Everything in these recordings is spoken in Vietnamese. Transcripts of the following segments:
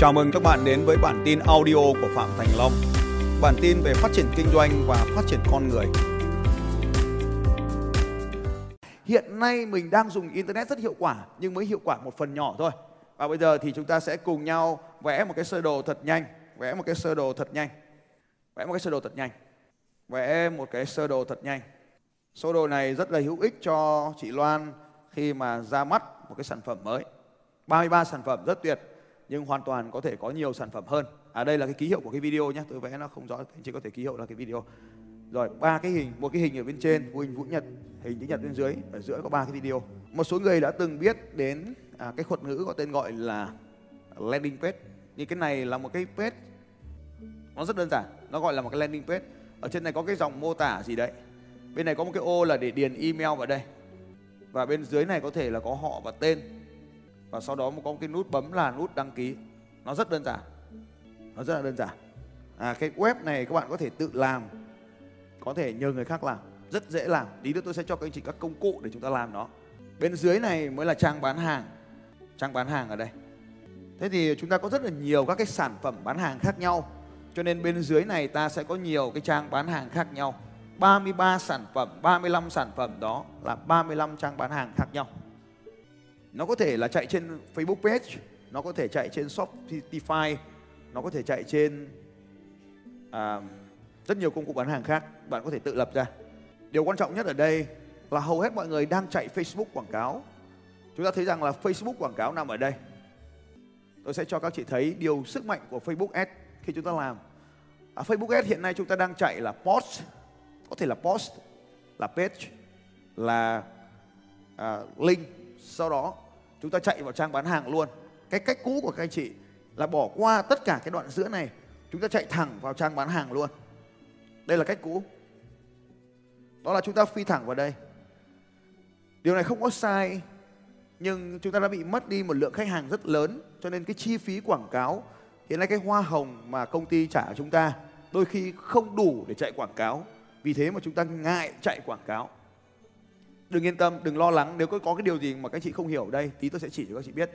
Chào mừng các bạn đến với bản tin audio của Phạm Thành Long. Bản tin về phát triển kinh doanh và phát triển con người. Hiện nay mình đang dùng internet rất hiệu quả nhưng mới hiệu quả một phần nhỏ thôi. Và bây giờ thì chúng ta sẽ cùng nhau vẽ một cái sơ đồ thật nhanh, vẽ một cái sơ đồ thật nhanh. Vẽ một cái sơ đồ thật nhanh. Vẽ một cái sơ đồ thật nhanh. Sơ đồ này rất là hữu ích cho chị Loan khi mà ra mắt một cái sản phẩm mới. 33 sản phẩm rất tuyệt nhưng hoàn toàn có thể có nhiều sản phẩm hơn. À đây là cái ký hiệu của cái video nhé, tôi vẽ nó không rõ, anh chị có thể ký hiệu là cái video. Rồi ba cái hình, một cái hình ở bên trên, hình vũ nhật, hình chữ nhật bên dưới, ở giữa có ba cái video. Một số người đã từng biết đến à, cái thuật ngữ có tên gọi là landing page. Như cái này là một cái page nó rất đơn giản, nó gọi là một cái landing page. Ở trên này có cái dòng mô tả gì đấy. Bên này có một cái ô là để điền email vào đây. Và bên dưới này có thể là có họ và tên và sau đó có một cái nút bấm là nút đăng ký. Nó rất đơn giản. Nó rất là đơn giản. À, cái web này các bạn có thể tự làm. Có thể nhờ người khác làm. Rất dễ làm. Tí nữa tôi sẽ cho các anh chị các công cụ để chúng ta làm nó. Bên dưới này mới là trang bán hàng. Trang bán hàng ở đây. Thế thì chúng ta có rất là nhiều các cái sản phẩm bán hàng khác nhau. Cho nên bên dưới này ta sẽ có nhiều cái trang bán hàng khác nhau. 33 sản phẩm 35 sản phẩm đó là 35 trang bán hàng khác nhau nó có thể là chạy trên Facebook page, nó có thể chạy trên Shopify, nó có thể chạy trên à, rất nhiều công cụ bán hàng khác. Bạn có thể tự lập ra. Điều quan trọng nhất ở đây là hầu hết mọi người đang chạy Facebook quảng cáo. Chúng ta thấy rằng là Facebook quảng cáo nằm ở đây. Tôi sẽ cho các chị thấy điều sức mạnh của Facebook Ads khi chúng ta làm. À, Facebook Ads hiện nay chúng ta đang chạy là post, có thể là post, là page, là à, link sau đó, chúng ta chạy vào trang bán hàng luôn. Cái cách cũ của các anh chị là bỏ qua tất cả cái đoạn giữa này. Chúng ta chạy thẳng vào trang bán hàng luôn. Đây là cách cũ. Đó là chúng ta phi thẳng vào đây. Điều này không có sai, nhưng chúng ta đã bị mất đi một lượng khách hàng rất lớn, cho nên cái chi phí quảng cáo, hiện nay cái hoa hồng mà công ty trả chúng ta đôi khi không đủ để chạy quảng cáo. Vì thế mà chúng ta ngại chạy quảng cáo đừng yên tâm, đừng lo lắng. Nếu có có cái điều gì mà các chị không hiểu ở đây, tí tôi sẽ chỉ cho các chị biết.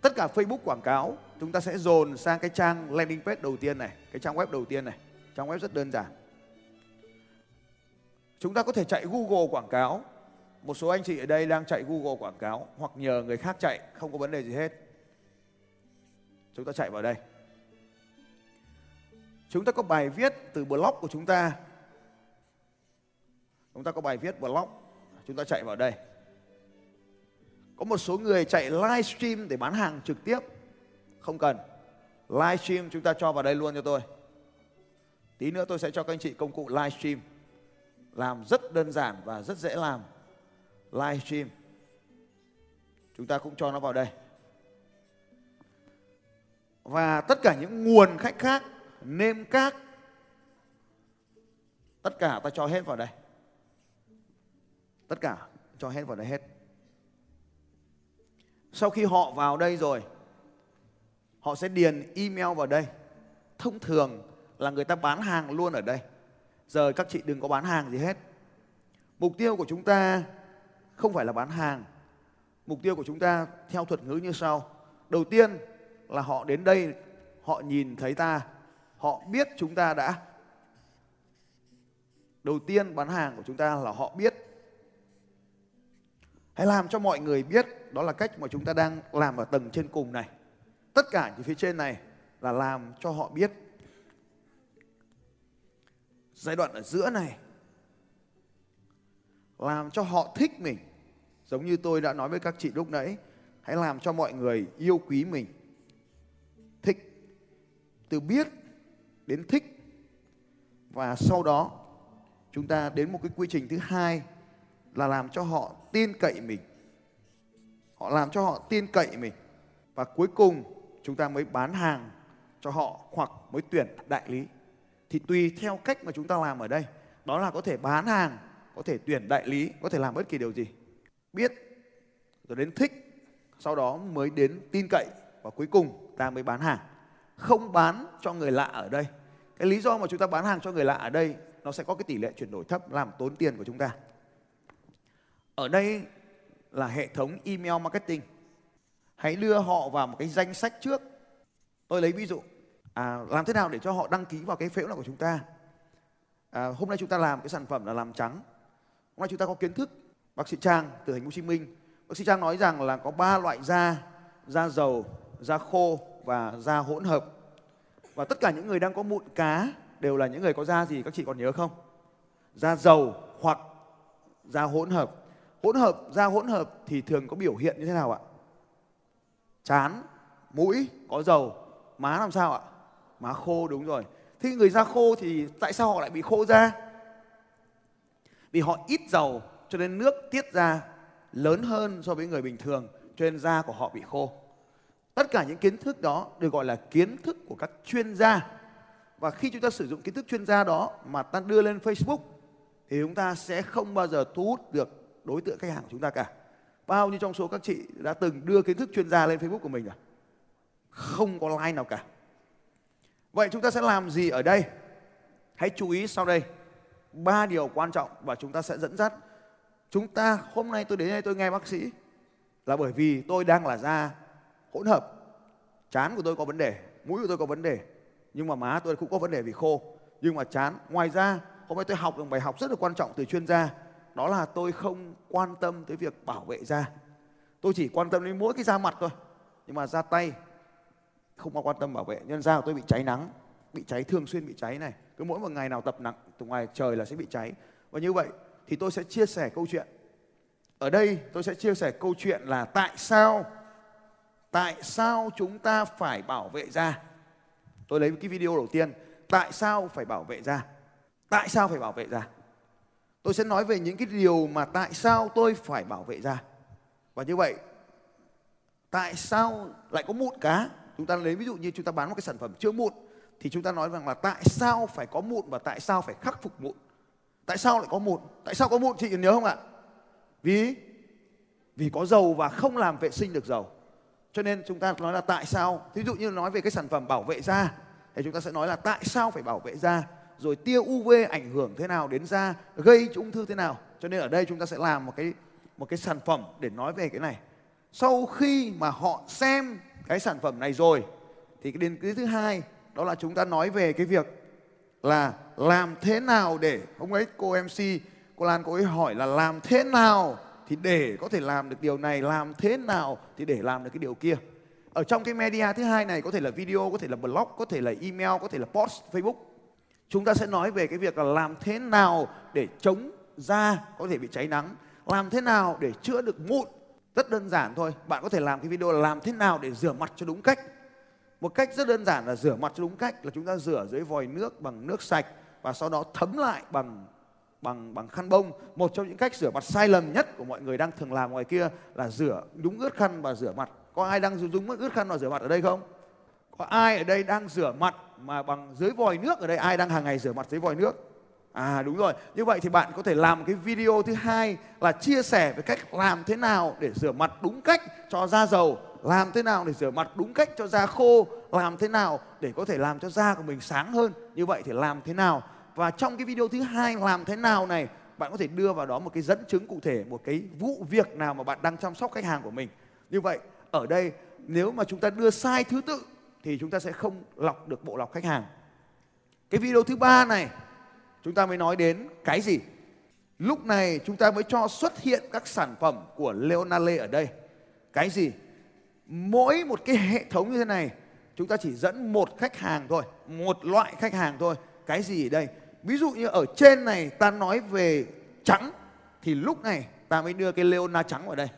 Tất cả Facebook quảng cáo, chúng ta sẽ dồn sang cái trang landing page đầu tiên này, cái trang web đầu tiên này. Trang web rất đơn giản. Chúng ta có thể chạy Google quảng cáo. Một số anh chị ở đây đang chạy Google quảng cáo, hoặc nhờ người khác chạy, không có vấn đề gì hết. Chúng ta chạy vào đây. Chúng ta có bài viết từ blog của chúng ta. Chúng ta có bài viết blog chúng ta chạy vào đây. Có một số người chạy livestream để bán hàng trực tiếp. Không cần. Livestream chúng ta cho vào đây luôn cho tôi. Tí nữa tôi sẽ cho các anh chị công cụ livestream làm rất đơn giản và rất dễ làm. Livestream chúng ta cũng cho nó vào đây. Và tất cả những nguồn khách khác nêm các, tất cả ta cho hết vào đây tất cả, cho hết vào đây hết. Sau khi họ vào đây rồi, họ sẽ điền email vào đây. Thông thường là người ta bán hàng luôn ở đây. Giờ các chị đừng có bán hàng gì hết. Mục tiêu của chúng ta không phải là bán hàng. Mục tiêu của chúng ta theo thuật ngữ như sau. Đầu tiên là họ đến đây, họ nhìn thấy ta. Họ biết chúng ta đã. Đầu tiên bán hàng của chúng ta là họ biết Hãy làm cho mọi người biết đó là cách mà chúng ta đang làm ở tầng trên cùng này. Tất cả những phía trên này là làm cho họ biết. Giai đoạn ở giữa này làm cho họ thích mình. Giống như tôi đã nói với các chị lúc nãy, hãy làm cho mọi người yêu quý mình. Thích. Từ biết đến thích. Và sau đó chúng ta đến một cái quy trình thứ hai là làm cho họ tin cậy mình. Họ làm cho họ tin cậy mình. Và cuối cùng, chúng ta mới bán hàng cho họ hoặc mới tuyển đại lý. Thì tùy theo cách mà chúng ta làm ở đây. Đó là có thể bán hàng, có thể tuyển đại lý, có thể làm bất kỳ điều gì. Biết, rồi đến thích, sau đó mới đến tin cậy. Và cuối cùng, ta mới bán hàng. Không bán cho người lạ ở đây. Cái lý do mà chúng ta bán hàng cho người lạ ở đây, nó sẽ có cái tỷ lệ chuyển đổi thấp, làm tốn tiền của chúng ta ở đây là hệ thống email marketing. Hãy đưa họ vào một cái danh sách trước. tôi lấy ví dụ à, làm thế nào để cho họ đăng ký vào cái phễu nào của chúng ta? À, hôm nay chúng ta làm cái sản phẩm là làm trắng. Hôm nay chúng ta có kiến thức. Bác sĩ trang từ thành phố hồ chí minh. Bác sĩ trang nói rằng là có ba loại da da dầu da khô và da hỗn hợp. Và tất cả những người đang có mụn cá đều là những người có da gì các chị còn nhớ không? Da dầu hoặc da hỗn hợp hỗn hợp, da hỗn hợp thì thường có biểu hiện như thế nào ạ? Chán, mũi, có dầu, má làm sao ạ? Má khô, đúng rồi. Thế người da khô thì tại sao họ lại bị khô da? Vì họ ít dầu, cho nên nước tiết ra lớn hơn so với người bình thường, cho nên da của họ bị khô. Tất cả những kiến thức đó được gọi là kiến thức của các chuyên gia. Và khi chúng ta sử dụng kiến thức chuyên gia đó mà ta đưa lên Facebook, thì chúng ta sẽ không bao giờ thu hút được đối tượng khách hàng của chúng ta cả. Bao nhiêu trong số các chị đã từng đưa kiến thức chuyên gia lên Facebook của mình rồi không có like nào cả. Vậy chúng ta sẽ làm gì ở đây? Hãy chú ý sau đây. Ba điều quan trọng và chúng ta sẽ dẫn dắt. Chúng ta, hôm nay tôi đến đây tôi nghe bác sĩ là bởi vì tôi đang là da hỗn hợp. Chán của tôi có vấn đề, mũi của tôi có vấn đề, nhưng mà má tôi cũng có vấn đề vì khô. Nhưng mà chán, ngoài ra, hôm nay tôi học được bài học rất là quan trọng từ chuyên gia đó là tôi không quan tâm tới việc bảo vệ da. Tôi chỉ quan tâm đến mỗi cái da mặt thôi. Nhưng mà da tay, không có quan tâm bảo vệ. Nhân da của tôi bị cháy nắng, bị cháy thường xuyên, bị cháy này. Cứ mỗi một ngày nào tập nặng, từ ngoài trời là sẽ bị cháy. Và như vậy thì tôi sẽ chia sẻ câu chuyện. Ở đây tôi sẽ chia sẻ câu chuyện là tại sao tại sao chúng ta phải bảo vệ da? Tôi lấy cái video đầu tiên. Tại sao phải bảo vệ da? Tại sao phải bảo vệ da? Tôi sẽ nói về những cái điều mà tại sao tôi phải bảo vệ da. Và như vậy, tại sao lại có mụn cá? Chúng ta lấy ví dụ như chúng ta bán một cái sản phẩm chữa mụn, thì chúng ta nói rằng là tại sao phải có mụn và tại sao phải khắc phục mụn? Tại sao lại có mụn? Tại sao có mụn? Chị nhớ không ạ? Vì vì có dầu và không làm vệ sinh được dầu. Cho nên chúng ta nói là tại sao? Ví dụ như nói về cái sản phẩm bảo vệ da, thì chúng ta sẽ nói là tại sao phải bảo vệ da? Rồi tia UV ảnh hưởng thế nào đến da, gây ung thư thế nào. Cho nên ở đây chúng ta sẽ làm một cái một cái sản phẩm để nói về cái này. Sau khi mà họ xem cái sản phẩm này rồi, thì cái đến cái thứ hai, đó là chúng ta nói về cái việc là làm thế nào để ông ấy cô MC cô Lan cô ấy hỏi là làm thế nào thì để có thể làm được điều này, làm thế nào thì để làm được cái điều kia. Ở trong cái media thứ hai này, có thể là video, có thể là blog, có thể là email, có thể là post, facebook chúng ta sẽ nói về cái việc là làm thế nào để chống da có thể bị cháy nắng, làm thế nào để chữa được mụn. Rất đơn giản thôi, bạn có thể làm cái video là làm thế nào để rửa mặt cho đúng cách. Một cách rất đơn giản là rửa mặt cho đúng cách là chúng ta rửa dưới vòi nước bằng nước sạch và sau đó thấm lại bằng bằng bằng khăn bông. Một trong những cách rửa mặt sai lầm nhất của mọi người đang thường làm ngoài kia là rửa đúng ướt khăn và rửa mặt. Có ai đang dùng ướt khăn và rửa mặt ở đây không? Và ai ở đây đang rửa mặt mà bằng dưới vòi nước ở đây? Ai đang hàng ngày rửa mặt dưới vòi nước? À đúng rồi. Như vậy thì bạn có thể làm cái video thứ hai là chia sẻ về cách làm thế nào để rửa mặt đúng cách cho da dầu, làm thế nào để rửa mặt đúng cách cho da khô, làm thế nào để có thể làm cho da của mình sáng hơn. Như vậy thì làm thế nào? Và trong cái video thứ hai làm thế nào này, bạn có thể đưa vào đó một cái dẫn chứng cụ thể, một cái vụ việc nào mà bạn đang chăm sóc khách hàng của mình. Như vậy, ở đây, nếu mà chúng ta đưa sai thứ tự thì chúng ta sẽ không lọc được bộ lọc khách hàng. Cái video thứ ba này, chúng ta mới nói đến cái gì? Lúc này chúng ta mới cho xuất hiện các sản phẩm của Leonale ở đây. Cái gì? Mỗi một cái hệ thống như thế này, chúng ta chỉ dẫn một khách hàng thôi, một loại khách hàng thôi. Cái gì ở đây? Ví dụ như ở trên này ta nói về trắng, thì lúc này ta mới đưa cái Leona trắng vào đây.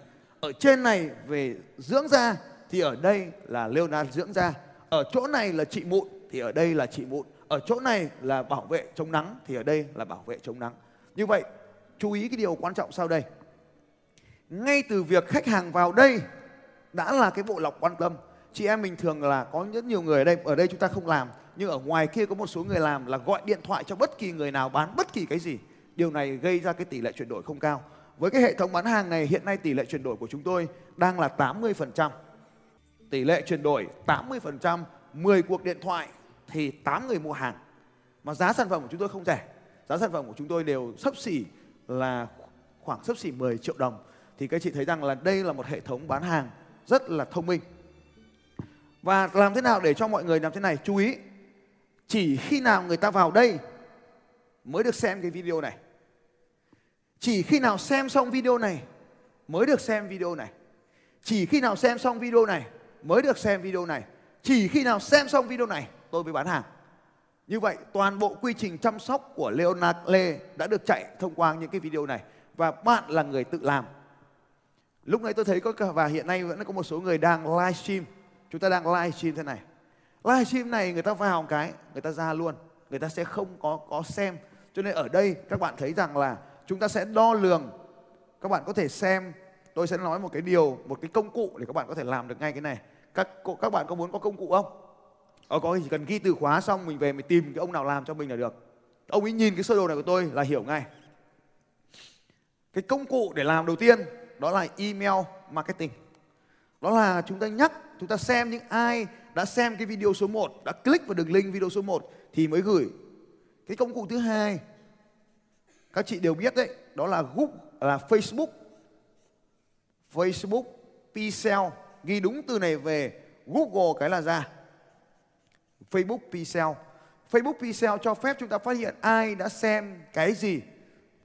Ở trên này về dưỡng da, thì ở đây là Leona dưỡng da ở chỗ này là trị mụn thì ở đây là trị mụn. Ở chỗ này là bảo vệ chống nắng thì ở đây là bảo vệ chống nắng. Như vậy, chú ý cái điều quan trọng sau đây. Ngay từ việc khách hàng vào đây đã là cái bộ lọc quan tâm. Chị em mình thường là có rất nhiều người ở đây ở đây chúng ta không làm, nhưng ở ngoài kia có một số người làm là gọi điện thoại cho bất kỳ người nào bán bất kỳ cái gì. Điều này gây ra cái tỷ lệ chuyển đổi không cao. Với cái hệ thống bán hàng này, hiện nay tỷ lệ chuyển đổi của chúng tôi đang là 80%. Tỷ lệ chuyển đổi 80%, 10 cuộc điện thoại thì 8 người mua hàng. Mà giá sản phẩm của chúng tôi không rẻ. Giá sản phẩm của chúng tôi đều sấp xỉ là khoảng sấp xỉ 10 triệu đồng. Thì các chị thấy rằng là đây là một hệ thống bán hàng rất là thông minh. và làm thế nào để cho mọi người làm thế này chú ý chỉ khi nào người ta vào đây mới được xem cái video này chỉ khi nào xem xong video này mới được xem video này chỉ khi nào xem xong video này mới được xem video này. Chỉ khi nào xem xong video này, tôi mới bán hàng. Như vậy, toàn bộ quy trình chăm sóc của Leonard Lê đã được chạy thông qua những cái video này. Và bạn là người tự làm. Lúc nãy tôi thấy có cả, và hiện nay vẫn có một số người đang livestream chúng ta đang livestream thế này. Livestream này người ta vào một cái, người ta ra luôn. Người ta sẽ không có có xem. Cho nên ở đây, các bạn thấy rằng là chúng ta sẽ đo lường. Các bạn có thể xem, tôi sẽ nói một cái điều, một cái công cụ để các bạn có thể làm được ngay cái này các các bạn có muốn có công cụ không? Ờ, có chỉ cần ghi từ khóa xong mình về mình tìm cái ông nào làm cho mình là được. Ông ấy nhìn cái sơ đồ này của tôi là hiểu ngay. Cái công cụ để làm đầu tiên đó là email marketing. Đó là chúng ta nhắc chúng ta xem những ai đã xem cái video số 1 đã click vào đường link video số 1 thì mới gửi. Cái công cụ thứ hai các chị đều biết đấy đó là Google là Facebook. Facebook Pixel ghi đúng từ này về Google cái là ra. Facebook Pixel. Facebook Pixel cho phép chúng ta phát hiện ai đã xem cái gì.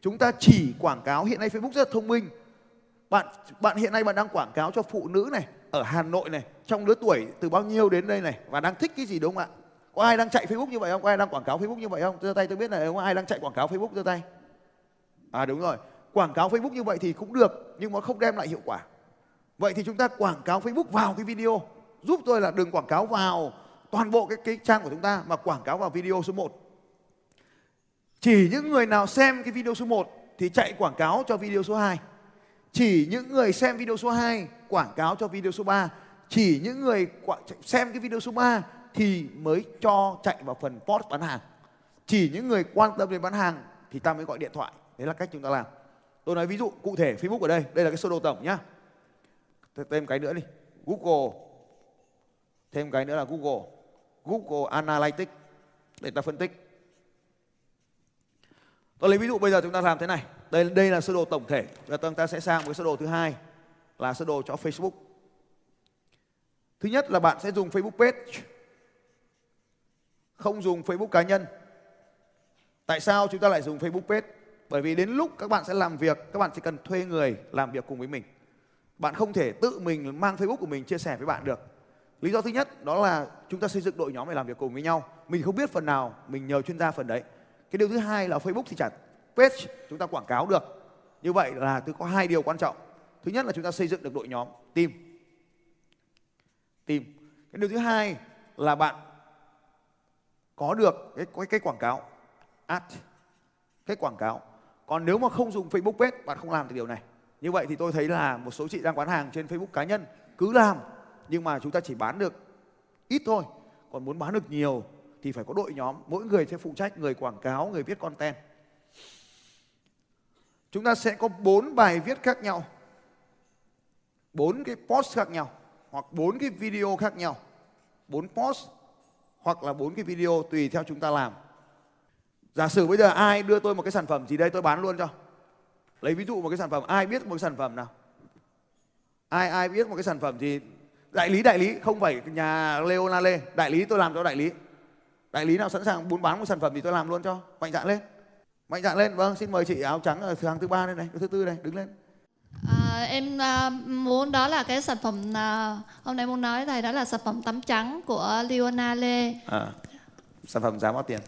Chúng ta chỉ quảng cáo. Hiện nay Facebook rất là thông minh. Bạn bạn hiện nay bạn đang quảng cáo cho phụ nữ này, ở Hà Nội này, trong lứa tuổi từ bao nhiêu đến đây này, và đang thích cái gì đúng không ạ? Có ai đang chạy Facebook như vậy không? Có ai đang quảng cáo Facebook như vậy không? Giơ tay tôi biết là có ai đang chạy quảng cáo Facebook giơ tay. À đúng rồi. Quảng cáo Facebook như vậy thì cũng được, nhưng mà không đem lại hiệu quả vậy thì chúng ta quảng cáo Facebook vào cái video. Giúp tôi là đừng quảng cáo vào toàn bộ cái cái trang của chúng ta, mà quảng cáo vào video số 1 chỉ những người nào xem cái video số 1 thì chạy quảng cáo cho video số 2 chỉ những người xem video số 2 quảng cáo cho video số 3 chỉ những người xem cái video số 3 thì mới cho chạy vào phần post bán hàng. Chỉ những người quan tâm đến bán hàng thì ta mới gọi điện thoại. Đấy là cách chúng ta làm. Tôi nói ví dụ cụ thể Facebook ở đây. Đây là cái sơ đồ tổng nhá thêm cái nữa đi. Google, thêm cái nữa là Google. Google Analytics, để ta phân tích. Tôi lấy ví dụ bây giờ chúng ta làm thế này. Đây đây là sơ đồ tổng thể. Và chúng ta sẽ sang với sơ đồ thứ hai, là sơ đồ cho Facebook. Thứ nhất là bạn sẽ dùng Facebook page. Không dùng Facebook cá nhân. Tại sao chúng ta lại dùng Facebook page? Bởi vì đến lúc các bạn sẽ làm việc, các bạn chỉ cần thuê người làm việc cùng với mình bạn không thể tự mình mang Facebook của mình chia sẻ với bạn được. Lý do thứ nhất đó là chúng ta xây dựng đội nhóm để làm việc cùng với nhau. Mình không biết phần nào mình nhờ chuyên gia phần đấy. Cái điều thứ hai là Facebook thì chẳng page chúng ta quảng cáo được. Như vậy là tôi có hai điều quan trọng. Thứ nhất là chúng ta xây dựng được đội nhóm team. Team. Cái điều thứ hai là bạn có được cái cái, cái quảng cáo ad cái quảng cáo. Còn nếu mà không dùng Facebook page bạn không làm được điều này như vậy thì tôi thấy là một số chị đang bán hàng trên Facebook cá nhân cứ làm, nhưng mà chúng ta chỉ bán được ít thôi. Còn muốn bán được nhiều thì phải có đội nhóm, mỗi người sẽ phụ trách, người quảng cáo, người viết content. Chúng ta sẽ có bốn bài viết khác nhau, bốn cái post khác nhau, hoặc bốn cái video khác nhau. Bốn post hoặc là bốn cái video tùy theo chúng ta làm. Giả sử bây giờ ai đưa tôi một cái sản phẩm gì đây, tôi bán luôn cho lấy ví dụ một cái sản phẩm ai biết một cái sản phẩm nào? Ai ai biết một cái sản phẩm gì đại lý đại lý không phải nhà Leona Lê đại lý tôi làm cho đại lý. Đại lý nào sẵn sàng muốn bán một sản phẩm thì tôi làm luôn cho. Mạnh dạn lên. Mạnh dạn lên. Vâng xin mời chị áo trắng ở hàng thứ ba đây này thứ tư này đứng lên. À, em à, muốn đó là cái sản phẩm à, hôm nay muốn nói này đó là sản phẩm tắm trắng của Leona Lê. à, sản phẩm giá bao tiền?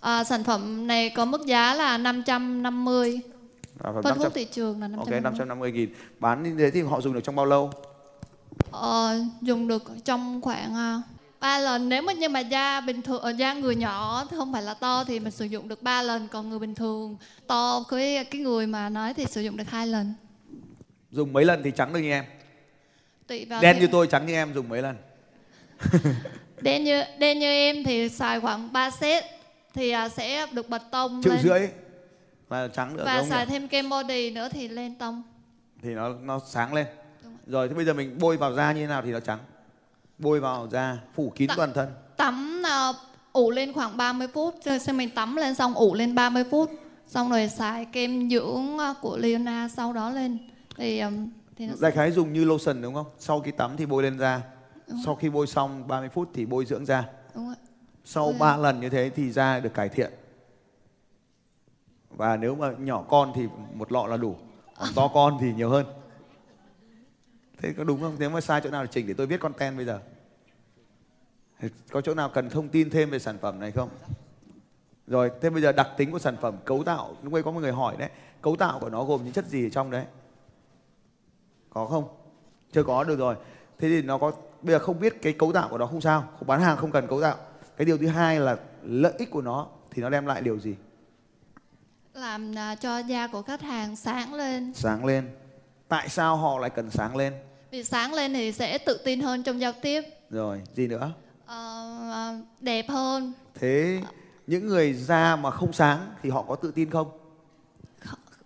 À, sản phẩm này có mức giá là 550. Phẩm Phân 500 khúc thị trường là ok 550. 550 nghìn. Bán như thế thì họ dùng được trong bao lâu? Ờ, dùng được trong khoảng à, 3 lần. Nếu mà nhưng mà da bình thường ờ, da người nhỏ không phải là to thì mình sử dụng được 3 lần còn người bình thường to cái cái người mà nói thì sử dụng được hai lần. Dùng mấy lần thì trắng được như em? Tùy vào đen thể- như tôi trắng như em dùng mấy lần? Đen như đen như em thì xài khoảng 3 set thì à, sẽ được bật tông triệu lên. rưỡi là trắng được và đúng xài nhỉ? thêm kem body nữa thì lên tông. Thì nó nó sáng lên. Đúng rồi. rồi thế bây giờ mình bôi vào da như thế nào thì nó trắng? Bôi vào da phủ kín Tạ- toàn thân. Tắm à, ủ lên khoảng 30 phút. Rồi sau mình tắm lên xong ủ lên 30 phút. Xong rồi xài kem dưỡng à, của Leona sau đó lên. Thì ừm, thì nó đại khái dùng như lotion đúng không? Sau khi tắm thì bôi lên da. Sau khi bôi xong 30 phút thì bôi dưỡng da. Đúng rồi. Sau Bôi 3 lần như thế thì da được cải thiện và nếu mà nhỏ con thì một lọ là đủ. Còn to con thì nhiều hơn. Thế có đúng không? Nếu mà sai chỗ nào thì chỉnh để tôi viết content bây giờ? Có chỗ nào cần thông tin thêm về sản phẩm này không? Rồi, thế bây giờ đặc tính của sản phẩm cấu tạo, lúc ấy có một người hỏi đấy, cấu tạo của nó gồm những chất gì ở trong đấy? Có không? Chưa có, được rồi. Thế thì nó có, bây giờ không biết cái cấu tạo của nó không sao, bán hàng không cần cấu tạo. Cái điều thứ hai là lợi ích của nó thì nó đem lại điều gì? Làm à, cho da của khách hàng sáng lên. Sáng lên. Tại sao họ lại cần sáng lên? Vì sáng lên thì sẽ tự tin hơn trong giao tiếp. Rồi gì nữa? Ờ, à, đẹp hơn. Thế những người da mà không sáng thì họ có tự tin không?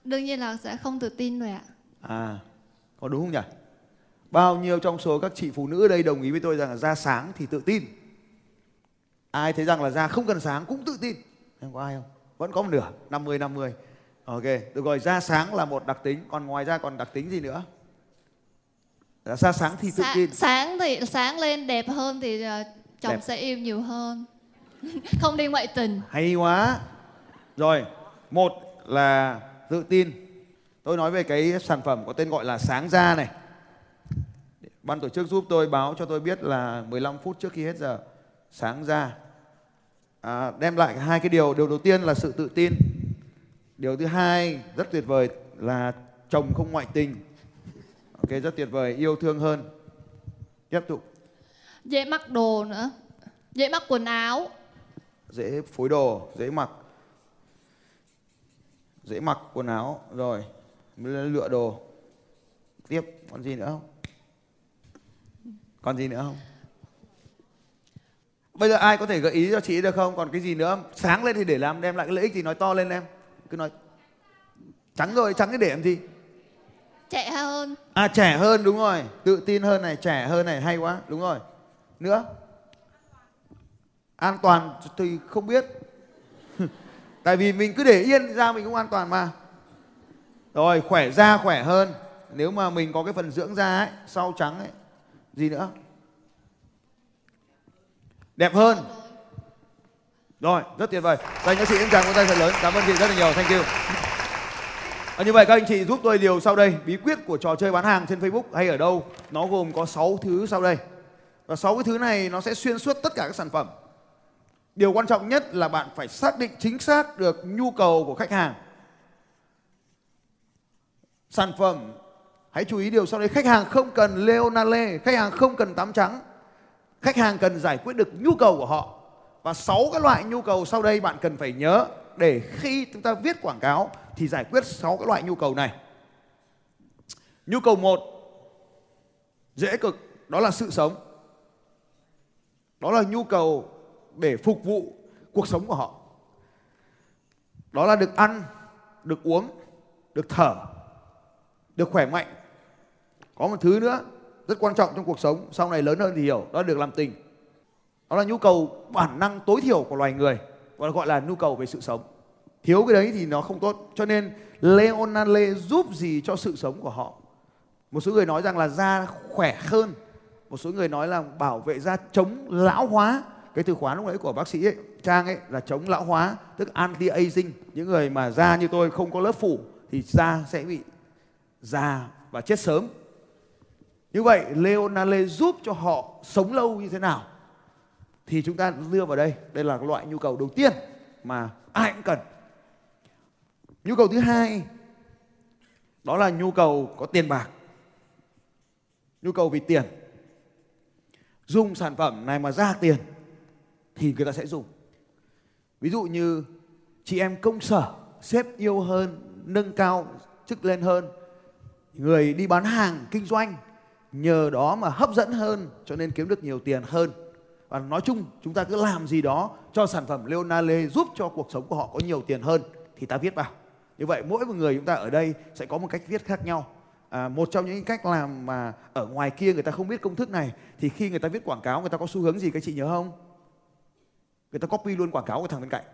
Đương nhiên là sẽ không tự tin rồi ạ. À có đúng không nhỉ? Bao nhiêu trong số các chị phụ nữ ở đây đồng ý với tôi rằng là da sáng thì tự tin? Ai thấy rằng là da không cần sáng cũng tự tin? Em có ai không vẫn có một nửa 50 50 ok được rồi da sáng là một đặc tính. Còn ngoài ra còn đặc tính gì nữa? Là da sáng thì tự Sa- tin. sáng thì sáng lên đẹp hơn thì à, chồng Đẹp. sẽ yêu nhiều hơn. Không đi ngoại tình. Hay quá. Rồi một là tự tin. Tôi nói về cái sản phẩm có tên gọi là sáng da này. Ban tổ chức giúp tôi báo cho tôi biết là 15 phút trước khi hết giờ sáng da à, đem lại hai cái điều. Điều đầu tiên là sự tự tin. Điều thứ hai rất tuyệt vời là chồng không ngoại tình. Ok rất tuyệt vời yêu thương hơn. Tiếp tục. Dễ mặc đồ nữa. Dễ mặc quần áo. Dễ phối đồ dễ mặc. Dễ mặc quần áo rồi. Mới lựa đồ. Tiếp còn gì nữa không? Còn gì nữa không bây giờ ai có thể gợi ý cho chị được không? Còn cái gì nữa sáng lên thì để làm đem lại cái lợi ích thì nói to lên em. Cứ nói. Trắng rồi trắng cái để làm gì? Trẻ hơn. À trẻ hơn đúng rồi. Tự tin hơn này trẻ hơn này hay quá. Đúng rồi. Nữa. An toàn thì không biết. Tại vì mình cứ để yên ra mình cũng an toàn mà. Rồi khỏe da khỏe hơn. Nếu mà mình có cái phần dưỡng da ấy sau trắng ấy gì nữa đẹp hơn. Rồi rất tuyệt vời. Dành cho chị những tràng vỗ tay thật lớn. Cảm ơn chị rất là nhiều. Thank you. À, như vậy các anh chị giúp tôi điều sau đây. Bí quyết của trò chơi bán hàng trên Facebook hay ở đâu nó gồm có 6 thứ sau đây. Và 6 cái thứ này nó sẽ xuyên suốt tất cả các sản phẩm. Điều quan trọng nhất là bạn phải xác định chính xác được nhu cầu của khách hàng. Sản phẩm hãy chú ý điều sau đây. Khách hàng không cần leonale khách hàng không cần tắm trắng khách hàng cần giải quyết được nhu cầu của họ. Và sáu cái loại nhu cầu sau đây bạn cần phải nhớ để khi chúng ta viết quảng cáo thì giải quyết sáu cái loại nhu cầu này. Nhu cầu một, dễ cực, đó là sự sống. Đó là nhu cầu để phục vụ cuộc sống của họ. Đó là được ăn, được uống, được thở, được khỏe mạnh. Có một thứ nữa rất quan trọng trong cuộc sống. Sau này lớn hơn thì hiểu đó là được làm tình. Đó là nhu cầu bản năng tối thiểu của loài người và gọi là nhu cầu về sự sống. Thiếu cái đấy thì nó không tốt. Cho nên Leonale giúp gì cho sự sống của họ? Một số người nói rằng là da khỏe hơn. Một số người nói là bảo vệ da chống lão hóa. Cái từ khóa lúc đấy của bác sĩ ấy, trang ấy là chống lão hóa tức anti aging những người mà da như tôi không có lớp phủ thì da sẽ bị già và chết sớm như vậy Leonale giúp cho họ sống lâu như thế nào? Thì chúng ta đưa vào đây. Đây là loại nhu cầu đầu tiên mà ai cũng cần. Nhu cầu thứ hai, đó là nhu cầu có tiền bạc. Nhu cầu vì tiền. Dùng sản phẩm này mà ra tiền thì người ta sẽ dùng. Ví dụ như chị em công sở xếp yêu hơn, nâng cao, chức lên hơn, người đi bán hàng, kinh doanh nhờ đó mà hấp dẫn hơn cho nên kiếm được nhiều tiền hơn. Và nói chung chúng ta cứ làm gì đó cho sản phẩm Leonale giúp cho cuộc sống của họ có nhiều tiền hơn thì ta viết vào. Như vậy mỗi một người chúng ta ở đây sẽ có một cách viết khác nhau. À, một trong những cách làm mà ở ngoài kia người ta không biết công thức này thì khi người ta viết quảng cáo người ta có xu hướng gì các chị nhớ không? Người ta copy luôn quảng cáo của thằng bên cạnh.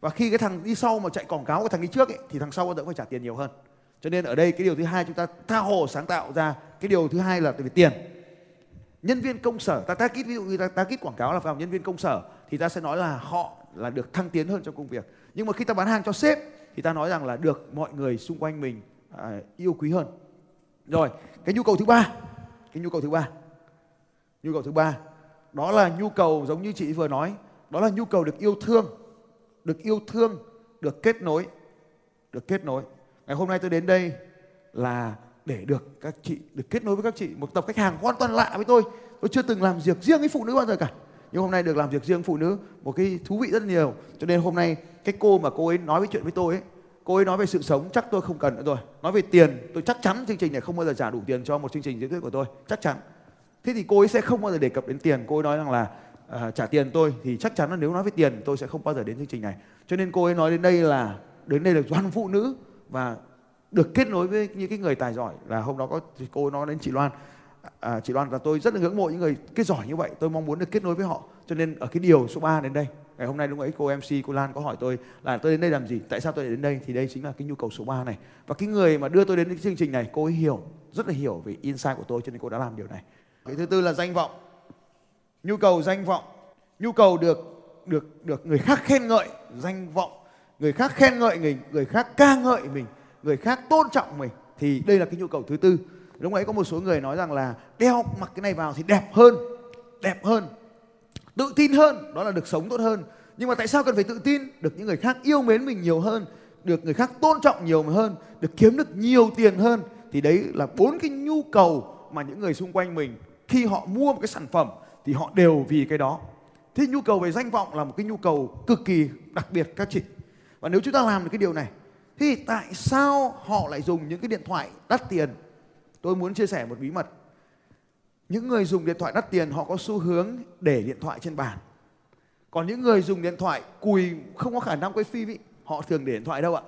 Và khi cái thằng đi sau mà chạy quảng cáo của thằng đi trước ấy, thì thằng sau bao phải trả tiền nhiều hơn cho nên ở đây cái điều thứ hai chúng ta tha hồ sáng tạo ra cái điều thứ hai là về tiền. Nhân viên công sở ta ta kít ví dụ như ta, ta kít quảng cáo là vào nhân viên công sở thì ta sẽ nói là họ là được thăng tiến hơn trong công việc. Nhưng mà khi ta bán hàng cho sếp thì ta nói rằng là được mọi người xung quanh mình à, yêu quý hơn. Rồi cái nhu cầu thứ ba cái nhu cầu thứ ba nhu cầu thứ ba đó là nhu cầu giống như chị vừa nói đó là nhu cầu được yêu thương được yêu thương được kết nối được kết nối ngày hôm nay tôi đến đây là để được các chị được kết nối với các chị một tập khách hàng hoàn toàn lạ với tôi. Tôi chưa từng làm việc riêng với phụ nữ bao giờ cả. Nhưng hôm nay được làm việc riêng phụ nữ một cái thú vị rất nhiều. Cho nên hôm nay cái cô mà cô ấy nói với chuyện với tôi ấy cô ấy nói về sự sống chắc tôi không cần nữa rồi. Nói về tiền tôi chắc chắn chương trình này không bao giờ trả đủ tiền cho một chương trình diễn thuyết của tôi. Chắc chắn. Thế thì cô ấy sẽ không bao giờ đề cập đến tiền. Cô ấy nói rằng là uh, trả tiền tôi thì chắc chắn là nếu nói về tiền tôi sẽ không bao giờ đến chương trình này. Cho nên cô ấy nói đến đây là đến đây là toàn phụ nữ và được kết nối với những cái người tài giỏi. Là hôm đó có cô nói đến chị Loan. À, chị Loan và tôi rất là ngưỡng mộ những người cái giỏi như vậy. Tôi mong muốn được kết nối với họ. Cho nên ở cái điều số 3 đến đây ngày hôm nay lúc ấy cô MC cô Lan có hỏi tôi là tôi đến đây làm gì tại sao tôi đến đây? Thì đây chính là cái nhu cầu số 3 này. Và cái người mà đưa tôi đến cái chương trình này cô ấy hiểu rất là hiểu về insight của tôi cho nên cô đã làm điều này. Cái thứ tư là danh vọng. Nhu cầu danh vọng. Nhu cầu được được được người khác khen ngợi danh vọng người khác khen ngợi mình, người khác ca ngợi mình người khác tôn trọng mình thì đây là cái nhu cầu thứ tư. Lúc ấy có một số người nói rằng là đeo mặc cái này vào thì đẹp hơn đẹp hơn tự tin hơn đó là được sống tốt hơn. Nhưng mà tại sao cần phải tự tin? Được những người khác yêu mến mình nhiều hơn được người khác tôn trọng nhiều hơn được kiếm được nhiều tiền hơn thì đấy là bốn cái nhu cầu mà những người xung quanh mình khi họ mua một cái sản phẩm thì họ đều vì cái đó. Thế nhu cầu về danh vọng là một cái nhu cầu cực kỳ đặc biệt các chị và nếu chúng ta làm được cái điều này thì tại sao họ lại dùng những cái điện thoại đắt tiền? Tôi muốn chia sẻ một bí mật. Những người dùng điện thoại đắt tiền họ có xu hướng để điện thoại trên bàn. Còn những người dùng điện thoại cùi không có khả năng quay phim ý, họ thường để điện thoại đâu ạ?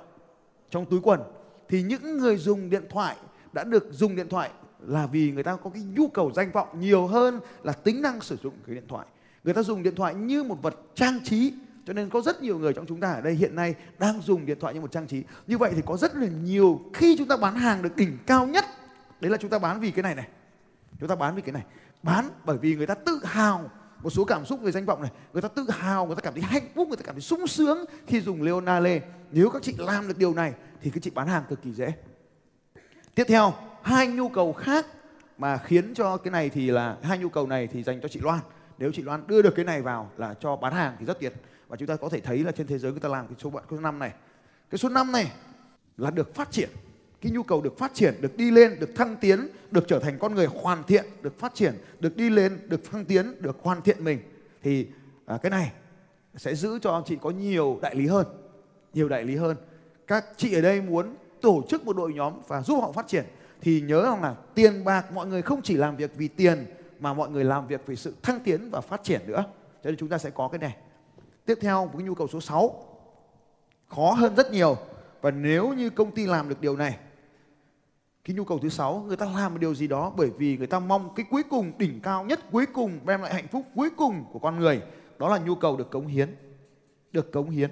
Trong túi quần. Thì những người dùng điện thoại đã được dùng điện thoại là vì người ta có cái nhu cầu danh vọng nhiều hơn là tính năng sử dụng cái điện thoại. Người ta dùng điện thoại như một vật trang trí cho nên có rất nhiều người trong chúng ta ở đây hiện nay đang dùng điện thoại như một trang trí. Như vậy thì có rất là nhiều khi chúng ta bán hàng được đỉnh cao nhất. Đấy là chúng ta bán vì cái này này. Chúng ta bán vì cái này. Bán bởi vì người ta tự hào. Một số cảm xúc về danh vọng này, người ta tự hào, người ta cảm thấy hạnh phúc, người ta cảm thấy sung sướng khi dùng Leonale nếu các chị làm được điều này thì các chị bán hàng cực kỳ dễ. Tiếp theo, hai nhu cầu khác mà khiến cho cái này thì là, hai nhu cầu này thì dành cho chị Loan. Nếu chị Loan đưa được cái này vào là cho bán hàng thì rất tuyệt và chúng ta có thể thấy là trên thế giới người ta làm cái số bạn số năm này. Cái số năm này là được phát triển. Cái nhu cầu được phát triển được đi lên được thăng tiến được trở thành con người hoàn thiện được phát triển được đi lên được thăng tiến được hoàn thiện mình. Thì à, cái này sẽ giữ cho chị có nhiều đại lý hơn nhiều đại lý hơn. Các chị ở đây muốn tổ chức một đội nhóm và giúp họ phát triển thì nhớ rằng là tiền bạc mọi người không chỉ làm việc vì tiền mà mọi người làm việc vì sự thăng tiến và phát triển nữa. Cho nên chúng ta sẽ có cái này tiếp theo, với nhu cầu số 6 khó hơn rất nhiều. Và nếu như công ty làm được điều này, cái nhu cầu thứ sáu, người ta làm một điều gì đó bởi vì người ta mong cái cuối cùng, đỉnh cao nhất cuối cùng, đem lại hạnh phúc cuối cùng của con người, đó là nhu cầu được cống hiến. Được cống hiến.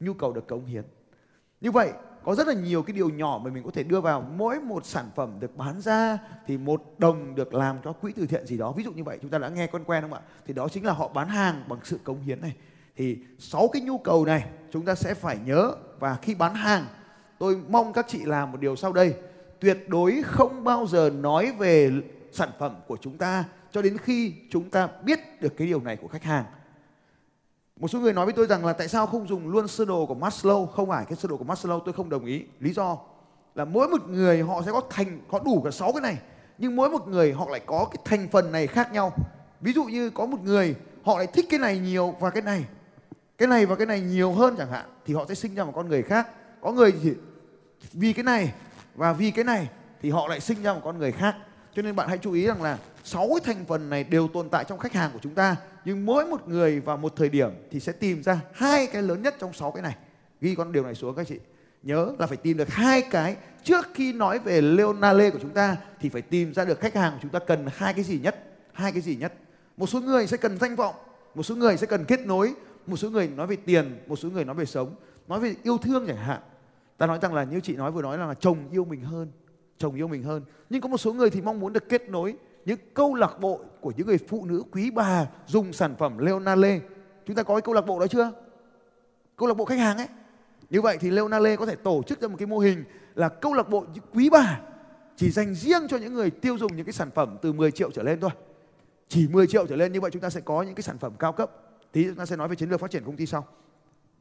Nhu cầu được cống hiến. Như vậy có rất là nhiều cái điều nhỏ mà mình có thể đưa vào. Mỗi một sản phẩm được bán ra thì một đồng được làm cho quỹ từ thiện gì đó. Ví dụ như vậy, chúng ta đã nghe quen quen không ạ? Thì đó chính là họ bán hàng bằng sự cống hiến này. Thì sáu cái nhu cầu này chúng ta sẽ phải nhớ. Và khi bán hàng, tôi mong các chị làm một điều sau đây. Tuyệt đối không bao giờ nói về sản phẩm của chúng ta cho đến khi chúng ta biết được cái điều này của khách hàng một số người nói với tôi rằng là tại sao không dùng luôn sơ đồ của Maslow? Không phải, cái sơ đồ của Maslow tôi không đồng ý. Lý do là mỗi một người họ sẽ có thành, có đủ cả sáu cái này, nhưng mỗi một người họ lại có cái thành phần này khác nhau. Ví dụ như có một người họ lại thích cái này nhiều và cái này cái này và cái này nhiều hơn chẳng hạn, thì họ sẽ sinh ra một con người khác. Có người thì vì cái này và vì cái này thì họ lại sinh ra một con người khác. Cho nên bạn hãy chú ý rằng là sáu thành phần này đều tồn tại trong khách hàng của chúng ta, nhưng mỗi một người vào một thời điểm thì sẽ tìm ra hai cái lớn nhất trong sáu cái này. Ghi con điều này xuống các chị. Nhớ là phải tìm được hai cái. Trước khi nói về Leonale của chúng ta thì phải tìm ra được khách hàng của chúng ta cần hai cái gì nhất? Hai cái gì nhất? Một số người sẽ cần danh vọng, một số người sẽ cần kết nối, một số người nói về tiền, một số người nói về sống, nói về yêu thương chẳng hạn. Ta nói rằng là như chị nói vừa nói là chồng yêu mình hơn, chồng yêu mình hơn. Nhưng có một số người thì mong muốn được kết nối những câu lạc bộ của những người phụ nữ quý bà dùng sản phẩm Leonale. Chúng ta có cái câu lạc bộ đó chưa? Câu lạc bộ khách hàng ấy. Như vậy thì Leonale có thể tổ chức ra một cái mô hình là câu lạc bộ quý bà chỉ dành riêng cho những người tiêu dùng những cái sản phẩm từ 10 triệu trở lên thôi. Chỉ 10 triệu trở lên như vậy chúng ta sẽ có những cái sản phẩm cao cấp. Tí chúng ta sẽ nói về chiến lược phát triển công ty sau.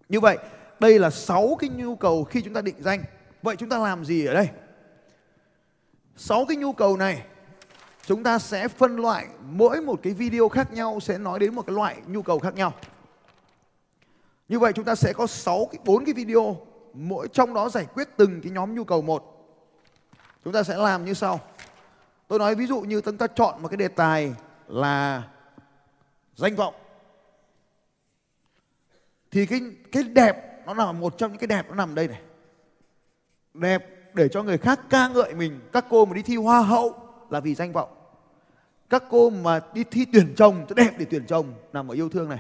Như vậy, đây là 6 cái nhu cầu khi chúng ta định danh. Vậy chúng ta làm gì ở đây? 6 cái nhu cầu này chúng ta sẽ phân loại, mỗi một cái video khác nhau sẽ nói đến một cái loại nhu cầu khác nhau. Như vậy chúng ta sẽ có 6 cái 4 cái video, mỗi trong đó giải quyết từng cái nhóm nhu cầu một. Chúng ta sẽ làm như sau. Tôi nói ví dụ như chúng ta chọn một cái đề tài là danh vọng. Thì cái cái đẹp nó là một trong những cái đẹp nó nằm đây này. Đẹp để cho người khác ca ngợi mình. Các cô mà đi thi hoa hậu là vì danh vọng. Các cô mà đi thi tuyển chồng cho đẹp để tuyển chồng nằm ở yêu thương này.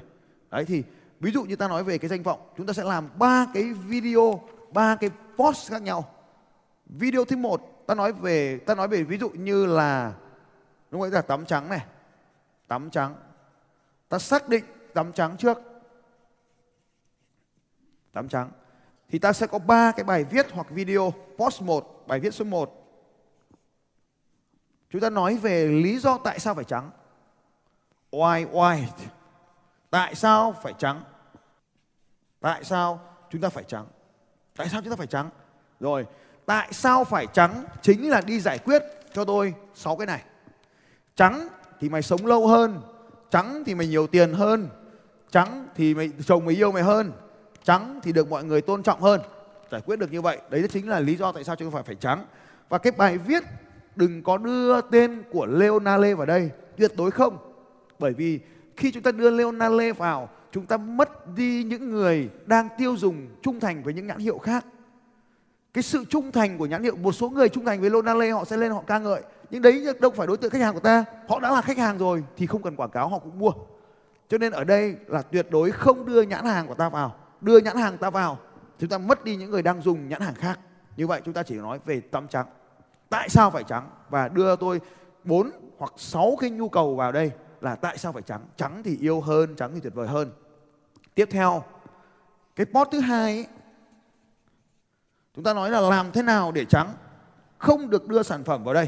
Đấy thì ví dụ như ta nói về cái danh vọng, chúng ta sẽ làm ba cái video, ba cái post khác nhau. Video thứ một ta nói về ta nói về ví dụ như là đúng không là tắm trắng này tắm trắng ta xác định tắm trắng trước tắm trắng thì ta sẽ có ba cái bài viết hoặc video post một bài viết số 1 chúng ta nói về lý do tại sao phải trắng why why tại sao phải trắng tại sao chúng ta phải trắng tại sao chúng ta phải trắng rồi Tại sao phải trắng? Chính là đi giải quyết cho tôi sáu cái này. Trắng thì mày sống lâu hơn, trắng thì mày nhiều tiền hơn, trắng thì mày chồng mày yêu mày hơn, trắng thì được mọi người tôn trọng hơn. Giải quyết được như vậy, đấy chính là lý do tại sao chúng ta phải phải trắng. Và cái bài viết đừng có đưa tên của Leonale vào đây, tuyệt đối không. Bởi vì khi chúng ta đưa Leonale vào, chúng ta mất đi những người đang tiêu dùng trung thành với những nhãn hiệu khác. Cái sự trung thành của nhãn hiệu một số người trung thành với Lonale họ sẽ lên họ ca ngợi. Nhưng đấy đâu phải đối tượng khách hàng của ta. Họ đã là khách hàng rồi thì không cần quảng cáo họ cũng mua. Cho nên ở đây là tuyệt đối không đưa nhãn hàng của ta vào. Đưa nhãn hàng ta vào chúng ta mất đi những người đang dùng nhãn hàng khác. Như vậy chúng ta chỉ nói về tắm trắng tại sao phải trắng và đưa tôi bốn hoặc sáu cái nhu cầu vào đây là tại sao phải trắng trắng thì yêu hơn trắng thì tuyệt vời hơn tiếp theo cái post thứ hai ấy, Chúng ta nói là làm thế nào để trắng? Không được đưa sản phẩm vào đây.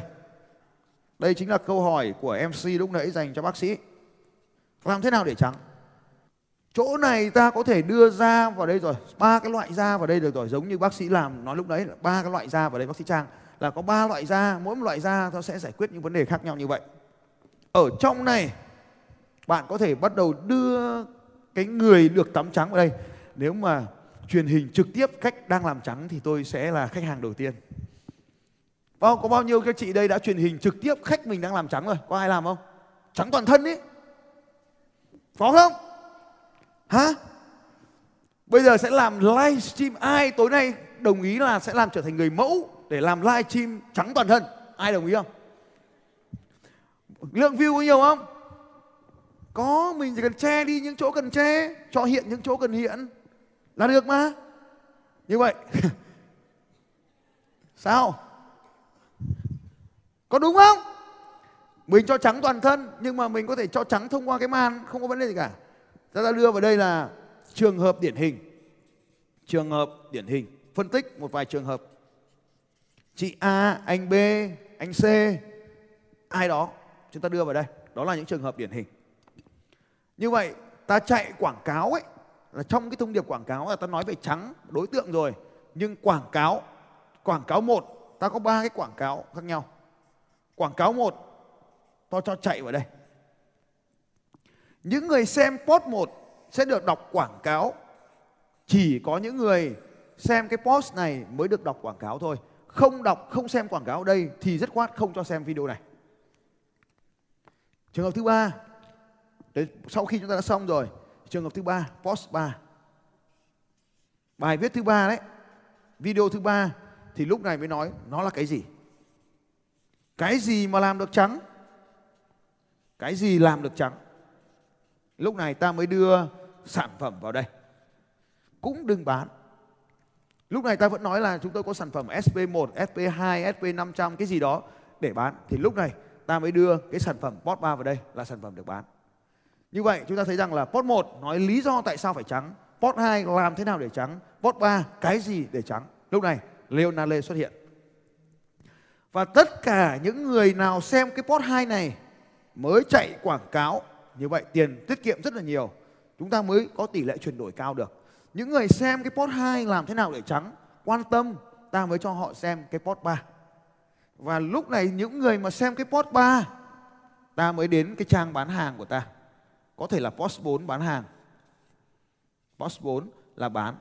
Đây chính là câu hỏi của MC lúc nãy dành cho bác sĩ. Làm thế nào để trắng? Chỗ này ta có thể đưa da vào đây rồi, ba cái loại da vào đây được rồi, giống như bác sĩ làm nói lúc đấy là ba cái loại da vào đây bác sĩ Trang là có ba loại da, mỗi một loại da nó sẽ giải quyết những vấn đề khác nhau như vậy. Ở trong này bạn có thể bắt đầu đưa cái người được tắm trắng vào đây. Nếu mà truyền hình trực tiếp khách đang làm trắng thì tôi sẽ là khách hàng đầu tiên. Bao, có bao nhiêu các chị đây đã truyền hình trực tiếp khách mình đang làm trắng rồi? Có ai làm không? Trắng toàn thân ấy. Có không? Hả? Bây giờ sẽ làm livestream ai tối nay đồng ý là sẽ làm trở thành người mẫu để làm live stream trắng toàn thân. Ai đồng ý không? Lượng view có nhiều không? Có, mình chỉ cần che đi những chỗ cần che, cho hiện những chỗ cần hiện là được mà. Như vậy. Sao? Có đúng không? Mình cho trắng toàn thân nhưng mà mình có thể cho trắng thông qua cái màn không có vấn đề gì cả. Ta đã đưa vào đây là trường hợp điển hình. Trường hợp điển hình. Phân tích một vài trường hợp chị A, anh B, anh C. Ai đó, chúng ta đưa vào đây. Đó là những trường hợp điển hình. Như vậy, ta chạy quảng cáo ấy, là trong cái thông điệp quảng cáo là ta nói về trắng, đối tượng rồi. Nhưng quảng cáo quảng cáo một, ta có ba cái quảng cáo khác nhau. Quảng cáo một tôi cho chạy vào đây. Những người xem post một sẽ được đọc quảng cáo. Chỉ có những người xem cái post này mới được đọc quảng cáo thôi không đọc không xem quảng cáo ở đây thì rất khoát không cho xem video này. Trường hợp thứ ba đấy, sau khi chúng ta đã xong rồi trường hợp thứ ba post 3 bài viết thứ ba đấy video thứ ba thì lúc này mới nói nó là cái gì? Cái gì mà làm được trắng? Cái gì làm được trắng? Lúc này ta mới đưa sản phẩm vào đây. Cũng đừng bán lúc này ta vẫn nói là chúng tôi có sản phẩm SP1 SP2 SP500 cái gì đó để bán thì lúc này ta mới đưa cái sản phẩm post 3 vào đây là sản phẩm được bán. Như vậy chúng ta thấy rằng là post 1 nói lý do tại sao phải trắng, post 2 làm thế nào để trắng, post 3 cái gì để trắng. Lúc này Leonale xuất hiện. Và tất cả những người nào xem cái post 2 này mới chạy quảng cáo như vậy tiền tiết kiệm rất là nhiều. Chúng ta mới có tỷ lệ chuyển đổi cao được. Những người xem cái post 2 làm thế nào để trắng, quan tâm ta mới cho họ xem cái post 3. Và lúc này những người mà xem cái post 3 ta mới đến cái trang bán hàng của ta. Có thể là post 4 bán hàng. Post 4 là bán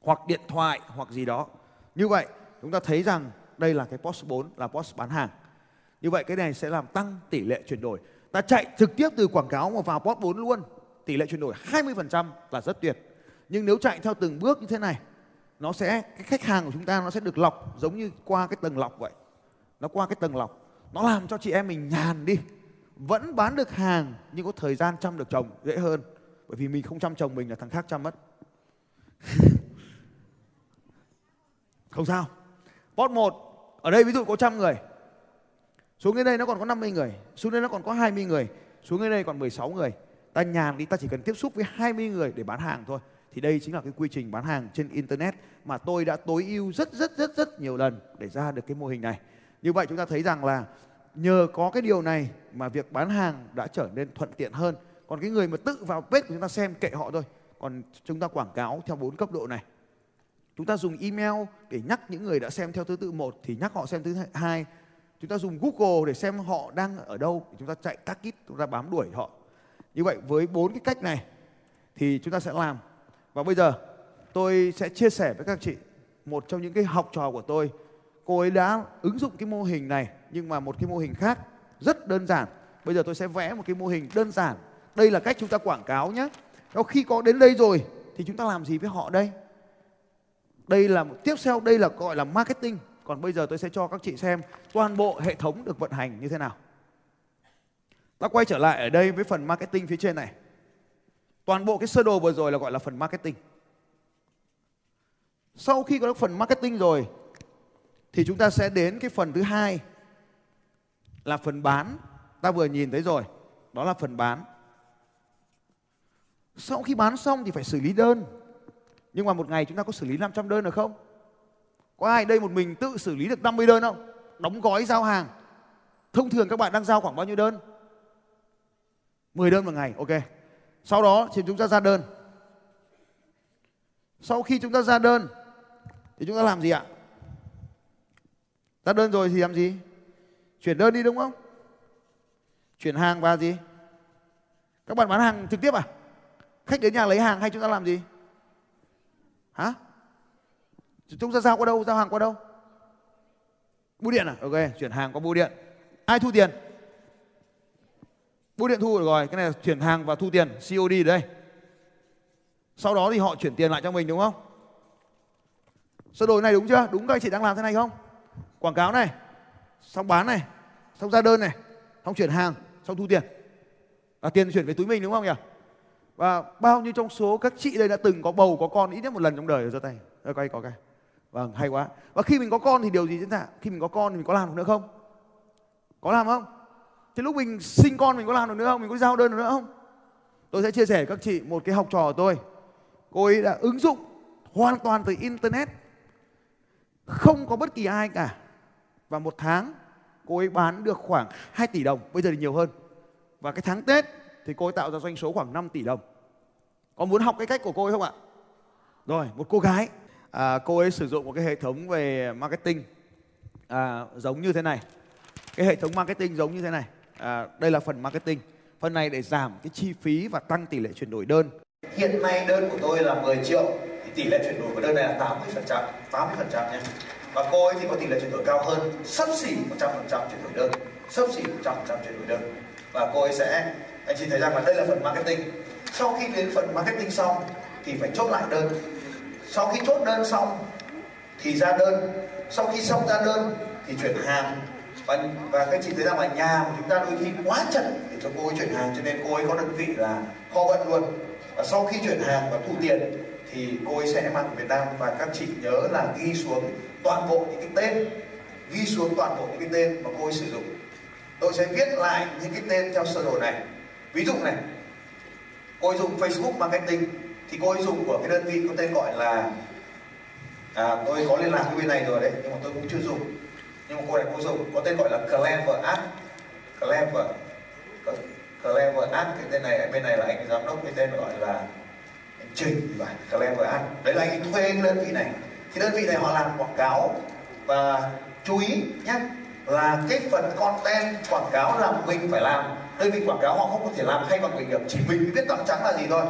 hoặc điện thoại hoặc gì đó. Như vậy chúng ta thấy rằng đây là cái post 4 là post bán hàng. Như vậy cái này sẽ làm tăng tỷ lệ chuyển đổi. Ta chạy trực tiếp từ quảng cáo mà vào post 4 luôn. Tỷ lệ chuyển đổi 20% là rất tuyệt. Nhưng nếu chạy theo từng bước như thế này nó sẽ cái khách hàng của chúng ta nó sẽ được lọc giống như qua cái tầng lọc vậy. Nó qua cái tầng lọc. Nó làm cho chị em mình nhàn đi. Vẫn bán được hàng nhưng có thời gian chăm được chồng dễ hơn. Bởi vì mình không chăm chồng mình là thằng khác chăm mất. không sao. pot 1 ở đây ví dụ có trăm người. Xuống đến đây nó còn có 50 người, xuống đây nó còn có 20 người, xuống đến đây còn 16 người. Ta nhàn đi, ta chỉ cần tiếp xúc với 20 người để bán hàng thôi thì đây chính là cái quy trình bán hàng trên internet mà tôi đã tối ưu rất rất rất rất nhiều lần để ra được cái mô hình này. Như vậy chúng ta thấy rằng là nhờ có cái điều này mà việc bán hàng đã trở nên thuận tiện hơn. Còn cái người mà tự vào page của chúng ta xem kệ họ thôi. Còn chúng ta quảng cáo theo bốn cấp độ này. Chúng ta dùng email để nhắc những người đã xem theo thứ tự một thì nhắc họ xem thứ hai. Chúng ta dùng Google để xem họ đang ở đâu. Chúng ta chạy target, chúng ta bám đuổi họ. Như vậy với bốn cái cách này thì chúng ta sẽ làm và bây giờ tôi sẽ chia sẻ với các chị một trong những cái học trò của tôi. Cô ấy đã ứng dụng cái mô hình này nhưng mà một cái mô hình khác rất đơn giản. Bây giờ tôi sẽ vẽ một cái mô hình đơn giản. Đây là cách chúng ta quảng cáo nhé. Đó, khi có đến đây rồi thì chúng ta làm gì với họ đây? Đây là tiếp theo đây là gọi là marketing. Còn bây giờ tôi sẽ cho các chị xem toàn bộ hệ thống được vận hành như thế nào. Ta quay trở lại ở đây với phần marketing phía trên này. Toàn bộ cái sơ đồ vừa rồi là gọi là phần marketing. Sau khi có được phần marketing rồi thì chúng ta sẽ đến cái phần thứ hai là phần bán. Ta vừa nhìn thấy rồi, đó là phần bán. Sau khi bán xong thì phải xử lý đơn. Nhưng mà một ngày chúng ta có xử lý 500 đơn được không? Có ai đây một mình tự xử lý được 50 đơn không? Đóng gói giao hàng. Thông thường các bạn đang giao khoảng bao nhiêu đơn? 10 đơn một ngày, ok. Sau đó thì chúng ta ra đơn. Sau khi chúng ta ra đơn thì chúng ta làm gì ạ? Ra đơn rồi thì làm gì? Chuyển đơn đi đúng không? Chuyển hàng và gì? Các bạn bán hàng trực tiếp à? Khách đến nhà lấy hàng hay chúng ta làm gì? Hả? Chúng ta giao qua đâu? Giao hàng qua đâu? Bưu điện à? Ok, chuyển hàng qua bưu điện. Ai thu tiền? Bưu điện thu được rồi. Cái này là chuyển hàng và thu tiền COD đây. Sau đó thì họ chuyển tiền lại cho mình, đúng không? Sơ đồ này đúng chưa? Đúng các anh chị đang làm thế này không? Quảng cáo này, xong bán này, xong ra đơn này, xong chuyển hàng, xong thu tiền. Và tiền chuyển về túi mình đúng không nhỉ? Và bao nhiêu trong số các chị đây đã từng có bầu, có con ít nhất một lần trong đời giơ tay? Rồi quay có cái. Vâng hay quá. Và khi mình có con thì điều gì diễn ra? Khi mình có con thì mình có làm được nữa không? Có làm không? Thế lúc mình sinh con mình có làm được nữa không? Mình có giao đơn được nữa không? Tôi sẽ chia sẻ các chị một cái học trò của tôi. Cô ấy đã ứng dụng hoàn toàn từ Internet. Không có bất kỳ ai cả. Và một tháng cô ấy bán được khoảng 2 tỷ đồng. Bây giờ thì nhiều hơn. Và cái tháng Tết thì cô ấy tạo ra doanh số khoảng 5 tỷ đồng. Có muốn học cái cách của cô ấy không ạ? Rồi, một cô gái. À, cô ấy sử dụng một cái hệ thống về marketing à, giống như thế này. Cái hệ thống marketing giống như thế này à, đây là phần marketing. Phần này để giảm cái chi phí và tăng tỷ lệ chuyển đổi đơn. Hiện nay đơn của tôi là 10 triệu thì tỷ lệ chuyển đổi của đơn này là 80 phần trăm 80 phần trăm nhé. Và cô ấy thì có tỷ lệ chuyển đổi cao hơn sắp xỉ 100 phần trăm chuyển đổi đơn sắp xỉ 100 phần trăm chuyển đổi đơn. Và cô ấy sẽ anh chị thấy rằng là đây là phần marketing. Sau khi đến phần marketing xong thì phải chốt lại đơn. Sau khi chốt đơn xong thì ra đơn. Sau khi xong ra đơn thì chuyển hàng và và các chị thấy rằng là nhà của chúng ta đôi khi quá chật để cho cô ấy chuyển hàng cho nên cô ấy có đơn vị là kho vận luôn. Và sau khi chuyển hàng và thu tiền thì cô ấy sẽ mang về Việt Nam. Và các chị nhớ là ghi xuống toàn bộ những cái tên ghi xuống toàn bộ những cái tên mà cô ấy sử dụng. Tôi sẽ viết lại những cái tên theo sơ đồ này. Ví dụ này cô ấy dùng Facebook marketing thì cô ấy dùng của cái đơn vị có tên gọi là à, tôi có liên lạc với bên này rồi đấy nhưng mà tôi cũng chưa dùng nhưng mà cô này cô dùng, có tên gọi là Clever App Clever Clever App cái tên này, bên này là anh giám đốc cái tên gọi là anh Trình và Clever App đấy là anh thuê cái đơn vị này. Thì đơn vị này họ làm quảng cáo và chú ý nhé, là cái phần content quảng cáo là mình phải làm. Đơn vị quảng cáo họ không có thể làm hay bằng mình được chỉ mình biết tặng trắng là gì thôi.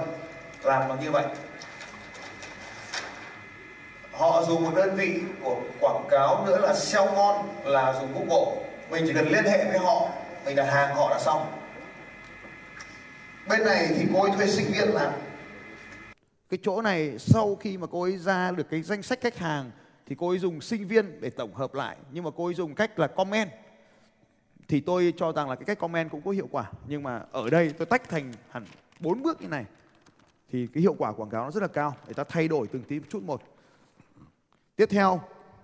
Làm bằng như vậy họ dùng một đơn vị của quảng cáo nữa là SEO ngon là dùng Google. Mình chỉ cần liên hệ với họ, mình đặt hàng họ đã xong. Bên này thì cô ấy thuê sinh viên làm cái chỗ này, sau khi mà cô ấy ra được cái danh sách khách hàng, thì cô ấy dùng sinh viên để tổng hợp lại. Nhưng mà cô ấy dùng cách là comment. Thì tôi cho rằng là cái cách comment cũng có hiệu quả. Nhưng mà ở đây tôi tách thành hẳn bốn bước như này. Thì cái hiệu quả quảng cáo nó rất là cao. Để ta thay đổi từng tí một chút một tiếp theo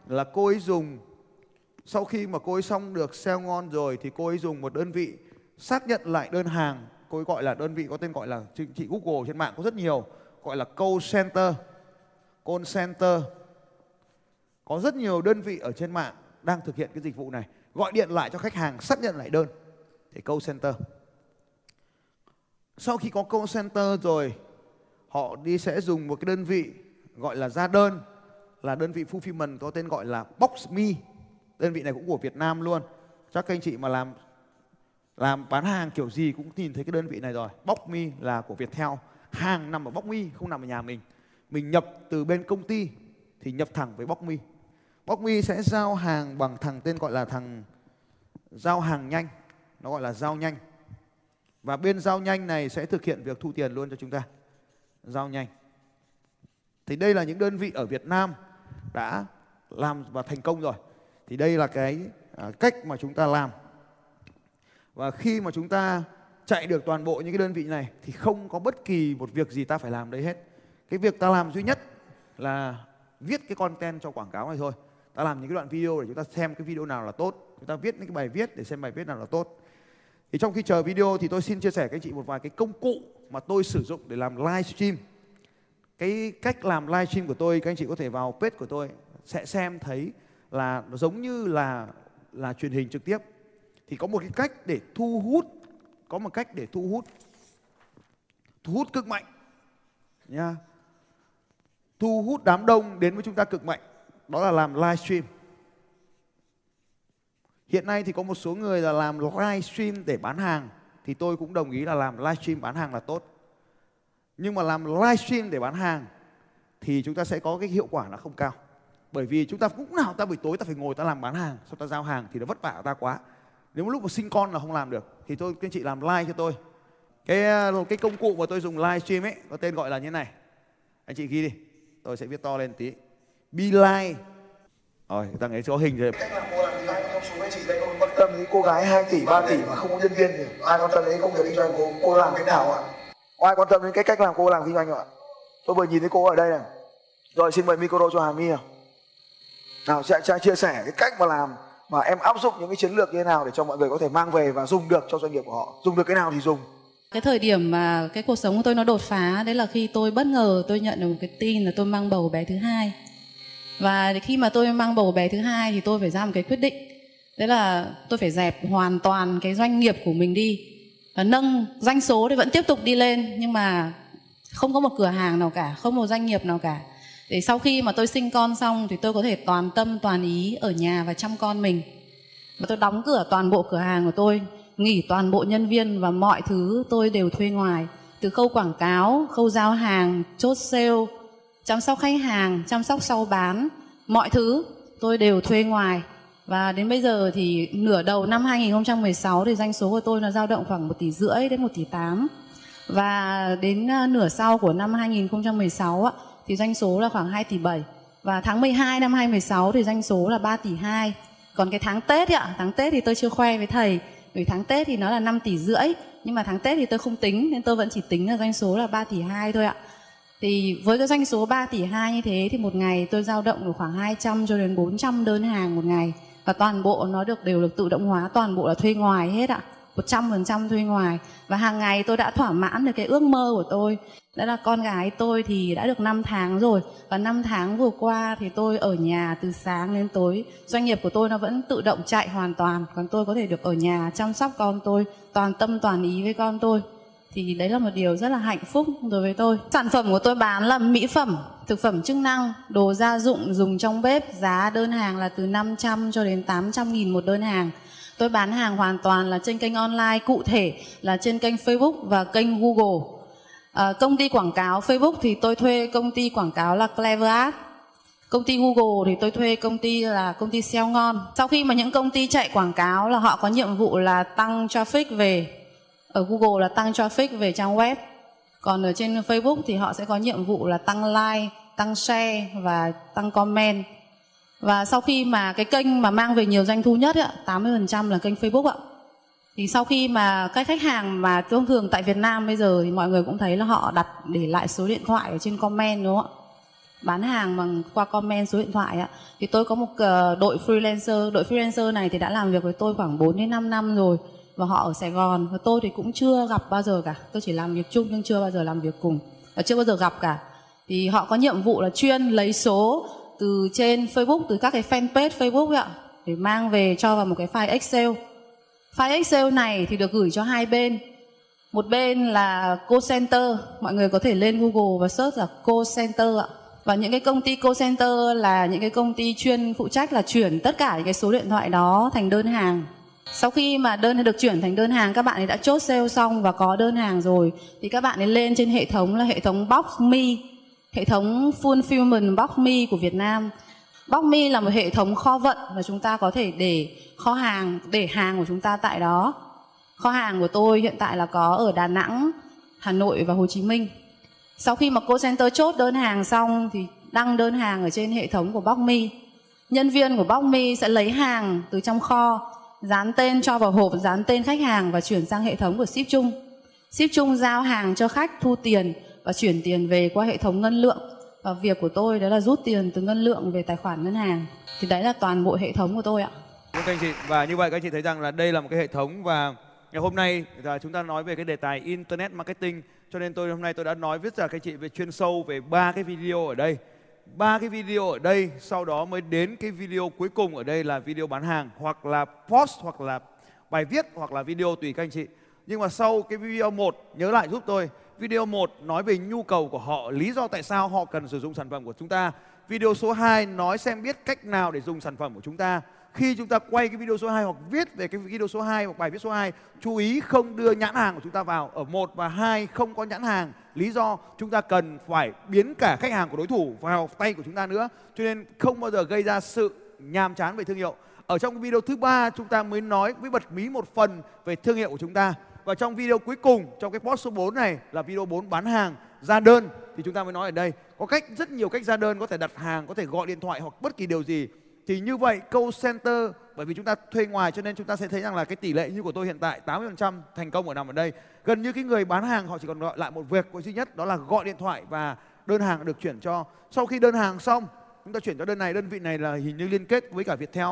là cô ấy dùng, sau khi mà cô ấy xong được sale ngon rồi thì cô ấy dùng một đơn vị xác nhận lại đơn hàng. Cô ấy gọi là đơn vị có tên gọi là, chị Google trên mạng có rất nhiều, gọi là call center. Call center. Có rất nhiều đơn vị ở trên mạng đang thực hiện cái dịch vụ này. Gọi điện lại cho khách hàng xác nhận lại đơn. Để call center. Sau khi có call center rồi, họ đi sẽ dùng một cái đơn vị gọi là ra đơn là đơn vị fulfillment có tên gọi là Boxme đơn vị này cũng của Việt Nam luôn. Chắc các anh chị mà làm làm bán hàng kiểu gì cũng nhìn thấy cái đơn vị này rồi. Boxme là của Viettel. Hàng nằm ở Boxme không nằm ở nhà mình. Mình nhập từ bên công ty thì nhập thẳng với Boxme Boxme sẽ giao hàng bằng thằng tên gọi là thằng giao hàng nhanh. Nó gọi là giao nhanh. Và bên giao nhanh này sẽ thực hiện việc thu tiền luôn cho chúng ta. Giao nhanh. Thì đây là những đơn vị ở Việt Nam đã làm và thành công rồi. Thì đây là cái à, cách mà chúng ta làm. Và khi mà chúng ta chạy được toàn bộ những cái đơn vị này thì không có bất kỳ một việc gì ta phải làm đây hết. Cái việc ta làm duy nhất là viết cái content cho quảng cáo này thôi. Ta làm những cái đoạn video để chúng ta xem cái video nào là tốt. Chúng ta viết những cái bài viết để xem bài viết nào là tốt. Thì trong khi chờ video thì tôi xin chia sẻ với anh chị một vài cái công cụ mà tôi sử dụng để làm livestream cái cách làm livestream của tôi, các anh chị có thể vào page của tôi, sẽ xem thấy là nó giống như là là truyền hình trực tiếp. Thì có một cái cách để thu hút, có một cách để thu hút thu hút cực mạnh, nha. Thu hút đám đông đến với chúng ta cực mạnh, đó là làm livestream. Hiện nay thì có một số người là làm livestream để bán hàng, thì tôi cũng đồng ý là làm livestream bán hàng là tốt nhưng mà làm livestream để bán hàng thì chúng ta sẽ có cái hiệu quả là không cao. Bởi vì chúng ta cũng nào ta buổi tối ta phải ngồi ta làm bán hàng sau ta giao hàng thì nó vất vả ta quá. Nếu một lúc mà sinh con là không làm được, thì tôi các anh chị làm live cho tôi. Cái ờ, cái công cụ mà tôi dùng livestream ấy, có tên gọi là như này. Anh chị ghi đi, tôi sẽ viết to lên tí. Beeline rồi, ta ấy có hình rồi. Cách làm cô làm gì trong số anh chị đây không quan tâm đến cô gái 2 tỷ 3 tỷ mà không có nhân viên thì ai quan tâm đến công việc kinh doanh của cô làm cái nào ạ? Ai quan tâm đến cái cách làm cô làm kinh doanh ạ tôi vừa nhìn thấy cô ở đây này. Rồi xin mời micro cho Hà My nào. Nào sẽ, sẽ chia sẻ cái cách mà làm mà em áp dụng những cái chiến lược như thế nào để cho mọi người có thể mang về và dùng được cho doanh nghiệp của họ. Dùng được cái nào thì dùng. Cái thời điểm mà cái cuộc sống của tôi nó đột phá đấy là khi tôi bất ngờ tôi nhận được một cái tin là tôi mang bầu bé thứ hai. Và khi mà tôi mang bầu bé thứ hai thì tôi phải ra một cái quyết định. Đấy là tôi phải dẹp hoàn toàn cái doanh nghiệp của mình đi. Ờ, nâng doanh số thì vẫn tiếp tục đi lên, nhưng mà không có một cửa hàng nào cả, không một doanh nghiệp nào cả. Để sau khi mà tôi sinh con xong thì tôi có thể toàn tâm, toàn ý ở nhà và chăm con mình. Và tôi đóng cửa toàn bộ cửa hàng của tôi, nghỉ toàn bộ nhân viên và mọi thứ tôi đều thuê ngoài. Từ khâu quảng cáo, khâu giao hàng, chốt sale, chăm sóc khách hàng, chăm sóc sau bán, mọi thứ tôi đều thuê ngoài và đến bây giờ thì nửa đầu năm 2016 thì doanh số của tôi nó dao động khoảng 1 tỷ rưỡi đến 1 tỷ 8 và đến ờ, nửa sau của năm 2016 thì doanh số là khoảng 2 tỷ 7 và tháng 12 năm 2016 thì doanh số là 3 tỷ 2 còn cái tháng Tết ạ, tháng Tết thì tôi chưa khoe với thầy vì tháng Tết thì nó là 5 tỷ rưỡi. Nhưng mà tháng Tết thì tôi không tính, nên tôi vẫn chỉ tính là doanh số là 3 tỷ 2 thôi ạ. Thì với cái doanh số 3 tỷ 2 như thế thì một ngày tôi dao động được khoảng 200 cho đến 400 đơn hàng một ngày và toàn bộ nó được đều được tự động hóa, toàn bộ là thuê ngoài hết ạ. 100% thuê ngoài. Và hàng ngày tôi đã thỏa mãn được cái ước mơ của tôi. Đó là con gái tôi thì đã được 5 tháng rồi. Và 5 tháng vừa qua thì tôi ở nhà từ sáng đến tối. Doanh nghiệp của tôi nó vẫn tự động chạy hoàn toàn. Còn tôi có thể được ở nhà chăm sóc con tôi, toàn tâm toàn ý với con tôi thì đấy là một điều rất là hạnh phúc đối với tôi. Sản phẩm của tôi bán là mỹ phẩm thực phẩm chức năng đồ gia dụng dùng trong bếp giá đơn hàng là từ 500 cho đến 800 nghìn một đơn hàng. Tôi bán hàng hoàn toàn là trên kênh online cụ thể là trên kênh Facebook và kênh Google. À, công ty quảng cáo Facebook thì tôi thuê công ty quảng cáo là Clever Ads Công ty Google thì tôi thuê công ty là công ty SEO ngon. Sau khi mà những công ty chạy quảng cáo là họ có nhiệm vụ là tăng traffic về ở Google là tăng traffic về trang web. Còn ở trên Facebook thì họ sẽ có nhiệm vụ là tăng like tăng share và tăng comment. Và sau khi mà cái kênh mà mang về nhiều doanh thu nhất ấy, 80% là kênh Facebook ạ. Thì sau khi mà các khách hàng mà thông thường tại Việt Nam bây giờ thì mọi người cũng thấy là họ đặt để lại số điện thoại ở trên comment đúng không ạ? Bán hàng bằng qua comment số điện thoại ạ. Thì tôi có một ờ, đội freelancer đội freelancer này thì đã làm việc với tôi khoảng 4 đến 5 năm rồi và họ ở Sài Gòn. Và tôi thì cũng chưa gặp bao giờ cả. Tôi chỉ làm việc chung nhưng chưa bao giờ làm việc cùng. Và chưa bao giờ gặp cả. Thì họ có nhiệm vụ là chuyên lấy số từ trên Facebook, từ các cái fanpage Facebook ạ, để mang về cho vào một cái file Excel. File Excel này thì được gửi cho hai bên. Một bên là call center mọi người có thể lên Google và search là call center ạ. Và những cái công ty call center là những cái công ty chuyên phụ trách là chuyển tất cả những cái số điện thoại đó thành đơn hàng sau khi mà đơn được chuyển thành đơn hàng các bạn ấy đã chốt sale xong và có đơn hàng rồi thì các bạn ấy lên trên hệ thống là hệ thống Box Me, hệ thống Fulfillment Box Me của Việt Nam. Box Me là một hệ thống kho vận và chúng ta có thể để kho hàng, để hàng của chúng ta tại đó. Kho hàng của tôi hiện tại là có ở Đà Nẵng, Hà Nội và Hồ Chí Minh. Sau khi mà cô center chốt đơn hàng xong thì đăng đơn hàng ở trên hệ thống của Box Me. Nhân viên của Box Me sẽ lấy hàng từ trong kho dán tên cho vào hộp, dán tên khách hàng và chuyển sang hệ thống của ship chung. Ship chung giao hàng cho khách, thu tiền và chuyển tiền về qua hệ thống ngân lượng. Và việc của tôi đó là rút tiền từ ngân lượng về tài khoản ngân hàng. Thì đấy là toàn bộ hệ thống của tôi ạ. Các anh chị, và như vậy các anh chị thấy rằng là đây là một cái hệ thống và ngày hôm nay là chúng ta nói về cái đề tài internet marketing. Cho nên tôi hôm nay tôi đã nói viết ra các anh chị về chuyên sâu về ba cái video ở đây ba cái video ở đây, sau đó mới đến cái video cuối cùng ở đây là video bán hàng hoặc là post hoặc là bài viết hoặc là video tùy các anh chị. Nhưng mà sau cái video 1 nhớ lại giúp tôi. Video 1 nói về nhu cầu của họ, lý do tại sao họ cần sử dụng sản phẩm của chúng ta. Video số 2 nói xem biết cách nào để dùng sản phẩm của chúng ta khi chúng ta quay cái video số 2 hoặc viết về cái video số 2 hoặc bài viết số 2 chú ý không đưa nhãn hàng của chúng ta vào. Ở một và hai không có nhãn hàng. Lý do chúng ta cần phải biến cả khách hàng của đối thủ vào tay của chúng ta nữa. Cho nên không bao giờ gây ra sự nhàm chán về thương hiệu. Ở trong video thứ ba, chúng ta mới nói mới bật mí một phần về thương hiệu của chúng ta. Và trong video cuối cùng, trong cái post số 4 này là video 4 bán hàng ra đơn, thì chúng ta mới nói ở đây, có cách, rất nhiều cách ra đơn, có thể đặt hàng, có thể gọi điện thoại hoặc bất kỳ điều gì thì như vậy câu center, bởi vì chúng ta thuê ngoài cho nên chúng ta sẽ thấy rằng là cái tỷ lệ như của tôi hiện tại 80% thành công ở nằm ở đây. Gần như cái người bán hàng họ chỉ còn gọi lại một việc duy nhất, đó là gọi điện thoại và đơn hàng được chuyển cho. Sau khi đơn hàng xong, chúng ta chuyển cho đơn này, đơn vị này là hình như liên kết với cả Viettel.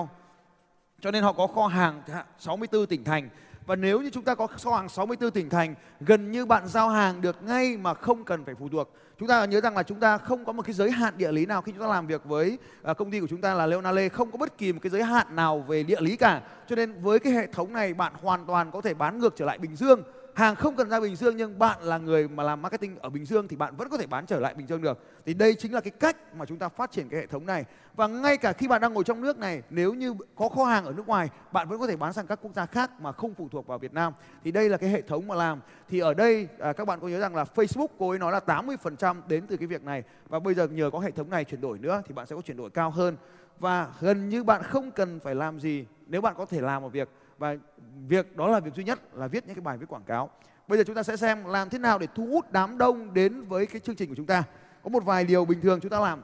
Cho nên họ có kho hàng 64 tỉnh thành. Và nếu như chúng ta có kho hàng 64 tỉnh thành, gần như bạn giao hàng được ngay mà không cần phải phụ thuộc chúng ta nhớ rằng là chúng ta không có một cái giới hạn địa lý nào khi chúng ta làm việc với à, công ty của chúng ta là Leonale không có bất kỳ một cái giới hạn nào về địa lý cả. Cho nên với cái hệ thống này bạn hoàn toàn có thể bán ngược trở lại Bình Dương hàng không cần ra Bình Dương nhưng bạn là người mà làm marketing ở Bình Dương thì bạn vẫn có thể bán trở lại Bình Dương được. Thì đây chính là cái cách mà chúng ta phát triển cái hệ thống này. Và ngay cả khi bạn đang ngồi trong nước này, nếu như có kho hàng ở nước ngoài, bạn vẫn có thể bán sang các quốc gia khác mà không phụ thuộc vào Việt Nam. Thì đây là cái hệ thống mà làm. Thì ở đây à, các bạn có nhớ rằng là Facebook cô ấy nói là 80% đến từ cái việc này và bây giờ nhờ có hệ thống này chuyển đổi nữa thì bạn sẽ có chuyển đổi cao hơn và gần như bạn không cần phải làm gì nếu bạn có thể làm một việc và việc đó là việc duy nhất là viết những cái bài viết quảng cáo. Bây giờ chúng ta sẽ xem làm thế nào để thu hút đám đông đến với cái chương trình của chúng ta. Có một vài điều bình thường chúng ta làm.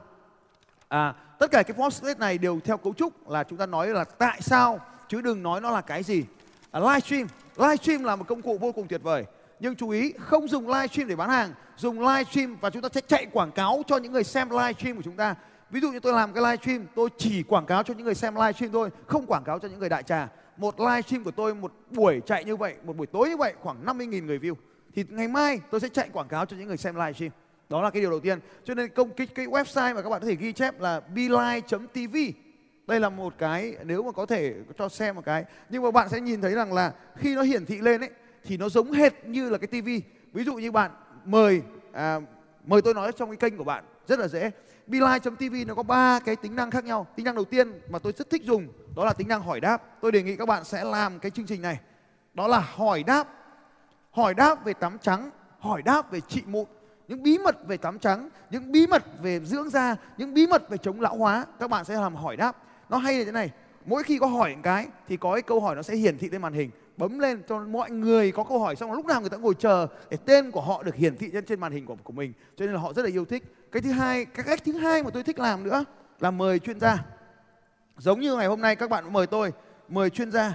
À, tất cả cái post này đều theo cấu trúc là chúng ta nói là tại sao chứ đừng nói nó là cái gì. À, livestream livestream là một công cụ vô cùng tuyệt vời. Nhưng chú ý không dùng livestream để bán hàng. Dùng livestream và chúng ta sẽ chạy quảng cáo cho những người xem livestream của chúng ta. Ví dụ như tôi làm cái live stream tôi chỉ quảng cáo cho những người xem live stream thôi không quảng cáo cho những người đại trà một live stream của tôi một buổi chạy như vậy một buổi tối như vậy khoảng 50.000 người view. Thì ngày mai tôi sẽ chạy quảng cáo cho những người xem live stream. Đó là cái điều đầu tiên. Cho nên công cái, cái website mà các bạn có thể ghi chép là beeline.tv đây là một cái nếu mà có thể cho xem một cái. Nhưng mà bạn sẽ nhìn thấy rằng là khi nó hiển thị lên ấy thì nó giống hệt như là cái tivi ví dụ như bạn mời à, mời tôi nói trong cái kênh của bạn rất là dễ beeline.tv nó có ba cái tính năng khác nhau. Tính năng đầu tiên mà tôi rất thích dùng, đó là tính năng hỏi đáp. Tôi đề nghị các bạn sẽ làm cái chương trình này. Đó là hỏi đáp. Hỏi đáp về tắm trắng, hỏi đáp về trị mụn. Những bí mật về tắm trắng, những bí mật về dưỡng da, những bí mật về chống lão hóa, các bạn sẽ làm hỏi đáp. Nó hay là thế này, mỗi khi có hỏi một cái thì có cái câu hỏi nó sẽ hiển thị lên màn hình. Bấm lên cho mọi người có câu hỏi xong, lúc nào người ta ngồi chờ để tên của họ được hiển thị trên trên màn hình của của mình. Cho nên là họ rất là yêu thích cái thứ hai cái cách thứ hai mà tôi thích làm nữa là mời chuyên gia. Giống như ngày hôm nay các bạn mời tôi mời chuyên gia.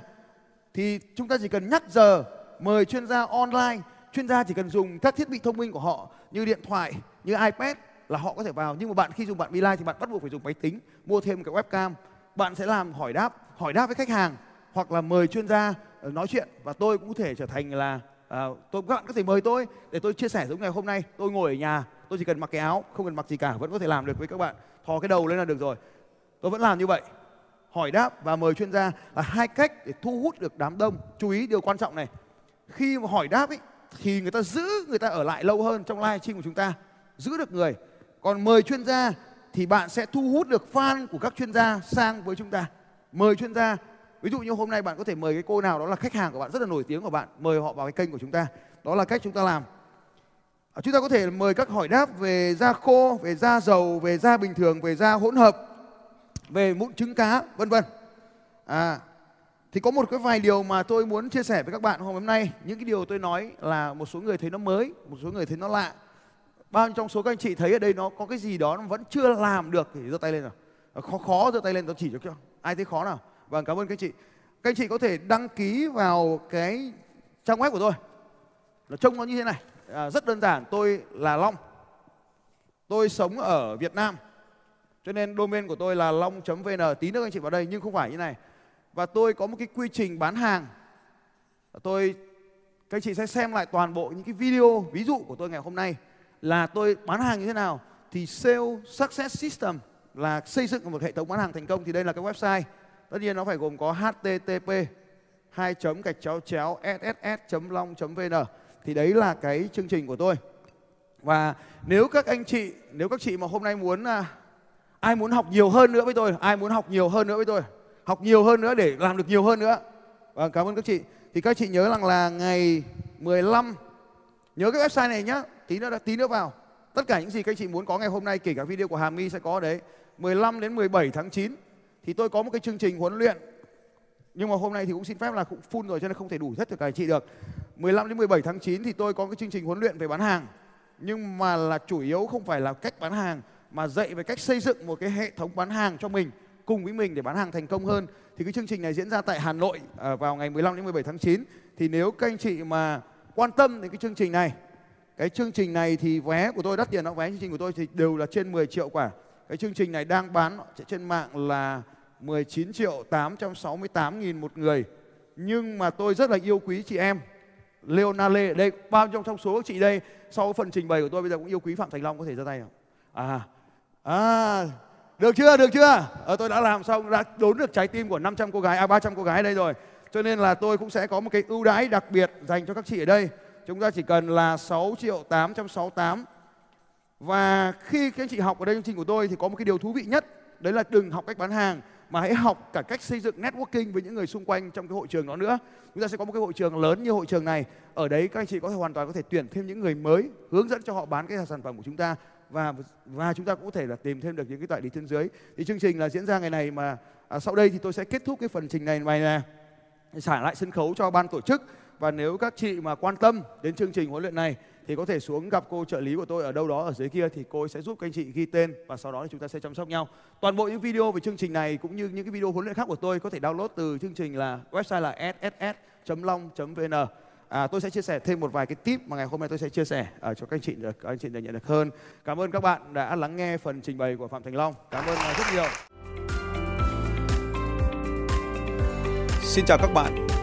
Thì chúng ta chỉ cần nhắc giờ mời chuyên gia online chuyên gia chỉ cần dùng các thiết bị thông minh của họ như điện thoại như ipad là họ có thể vào. Nhưng mà bạn khi dùng bạn Beeline thì bạn bắt buộc phải dùng máy tính mua thêm cái webcam. Bạn sẽ làm hỏi đáp hỏi đáp với khách hàng hoặc là mời chuyên gia ờ, nói chuyện. Và tôi cũng có thể trở thành là à, tôi các bạn có thể mời tôi để tôi chia sẻ giống ngày hôm nay. Tôi ngồi ở nhà tôi chỉ cần mặc cái áo, không cần mặc gì cả, vẫn có thể làm được với các bạn. Thò cái đầu lên là được rồi. Tôi vẫn làm như vậy. Hỏi đáp và mời chuyên gia là hai cách để thu hút được đám đông. Chú ý điều quan trọng này. Khi mà hỏi đáp ấy thì người ta giữ người ta ở lại lâu hơn trong live stream của chúng ta. Giữ được người. Còn mời chuyên gia thì bạn sẽ thu hút được fan của các chuyên gia sang với chúng ta. Mời chuyên gia. Ví dụ như hôm nay bạn có thể mời cái cô nào đó là khách hàng của bạn, rất là nổi tiếng của bạn, mời họ vào cái kênh của chúng ta. Đó là cách chúng ta làm. À, chúng ta có thể mời các hỏi đáp về da khô, về da dầu, về da bình thường, về da hỗn hợp, về mụn trứng cá, vân vân. À thì có một cái vài điều mà tôi muốn chia sẻ với các bạn hôm nay. Những cái điều tôi nói là một số người thấy nó mới, một số người thấy nó lạ. Bao nhiêu trong số các anh chị thấy ở đây nó có cái gì đó nó vẫn chưa làm được, thì giơ tay lên nào. À, khó khó giơ tay lên tôi chỉ cho. Ai thấy khó nào? Vâng cảm ơn các anh chị. Các anh chị có thể đăng ký vào cái trang web của tôi. Nó trông nó như thế này à, rất đơn giản tôi là long. Tôi sống ở việt nam cho nên domain của tôi là long.vn tí nữa anh chị vào đây nhưng không phải như này. Và tôi có một cái quy trình bán hàng. Tôi các anh chị sẽ xem lại toàn bộ những cái video ví dụ của tôi ngày hôm nay là tôi bán hàng như thế nào. Thì sale success system là xây dựng một hệ thống bán hàng thành công thì đây là cái website. Tất nhiên nó phải gồm có http hai chấm gạch chéo chéo sss long vn thì đấy là cái chương trình của tôi. Và nếu các anh chị nếu các chị mà hôm nay muốn à, ai muốn học nhiều hơn nữa với tôi ai muốn học nhiều hơn nữa với tôi học nhiều hơn nữa để làm được nhiều hơn nữa. Và cảm ơn các chị. Thì các chị nhớ rằng là ngày 15 nhớ cái website này nhá tí nữa tí nữa vào. Tất cả những gì các chị muốn có ngày hôm nay kể cả video của Hà My sẽ có đấy. 15 đến 17 tháng 9 thì tôi có một cái chương trình huấn luyện nhưng mà hôm nay thì cũng xin phép là cũng full rồi, cho nên không thể đủ hết được cả chị được. 15 đến 17 tháng 9 thì tôi có cái chương trình huấn luyện về bán hàng. Nhưng mà là chủ yếu không phải là cách bán hàng, mà dạy về cách xây dựng một cái hệ thống bán hàng cho mình, cùng với mình để bán hàng thành công hơn. Thì cái chương trình này diễn ra tại Hà Nội à, vào ngày 15 đến 17 tháng 9 thì nếu các anh chị mà quan tâm đến cái chương trình này, cái chương trình này thì vé của tôi, đắt tiền đó, vé chương trình của tôi thì đều là trên 10 triệu quả. Cái chương trình này đang bán trên mạng là 19 triệu 868 nghìn một người. Nhưng mà tôi rất là yêu quý chị em. Leona Lê đây bao trong trong số các chị đây sau phần trình bày của tôi bây giờ cũng yêu quý Phạm Thành Long có thể ra tay không? À à được chưa được chưa? À, tôi đã làm xong đã đốn được trái tim của 500 cô gái à 300 cô gái đây rồi. Cho nên là tôi cũng sẽ có một cái ưu đãi đặc biệt dành cho các chị ở đây. Chúng ta chỉ cần là 6 triệu 868 và khi các anh chị học ở đây chương trình của tôi thì có một cái điều thú vị nhất đấy là đừng học cách bán hàng mà hãy học cả cách xây dựng networking với những người xung quanh trong cái hội trường đó nữa. Chúng ta sẽ có một cái hội trường lớn như hội trường này. Ở đấy các anh chị có thể hoàn toàn có thể tuyển thêm những người mới hướng dẫn cho họ bán cái sản phẩm của chúng ta và và chúng ta cũng có thể là tìm thêm được những cái đại lý trên dưới. Thì chương trình là diễn ra ngày này mà à, sau đây thì tôi sẽ kết thúc cái phần trình này này nè. Trả lại sân khấu cho ban tổ chức và nếu các chị mà quan tâm đến chương trình huấn luyện này thì có thể xuống gặp cô trợ lý của tôi ở đâu đó ở dưới kia thì cô ấy sẽ giúp các anh chị ghi tên và sau đó thì chúng ta sẽ chăm sóc nhau. Toàn bộ những video về chương trình này cũng như những cái video huấn luyện khác của tôi có thể download từ chương trình là website là sss.long.vn. À, tôi sẽ chia sẻ thêm một vài cái tip mà ngày hôm nay tôi sẽ chia sẻ uh, cho các anh chị được các anh chị được nhận được hơn. Cảm ơn các bạn đã lắng nghe phần trình bày của Phạm Thành Long. Cảm ơn ờ, rất nhiều. Xin chào các bạn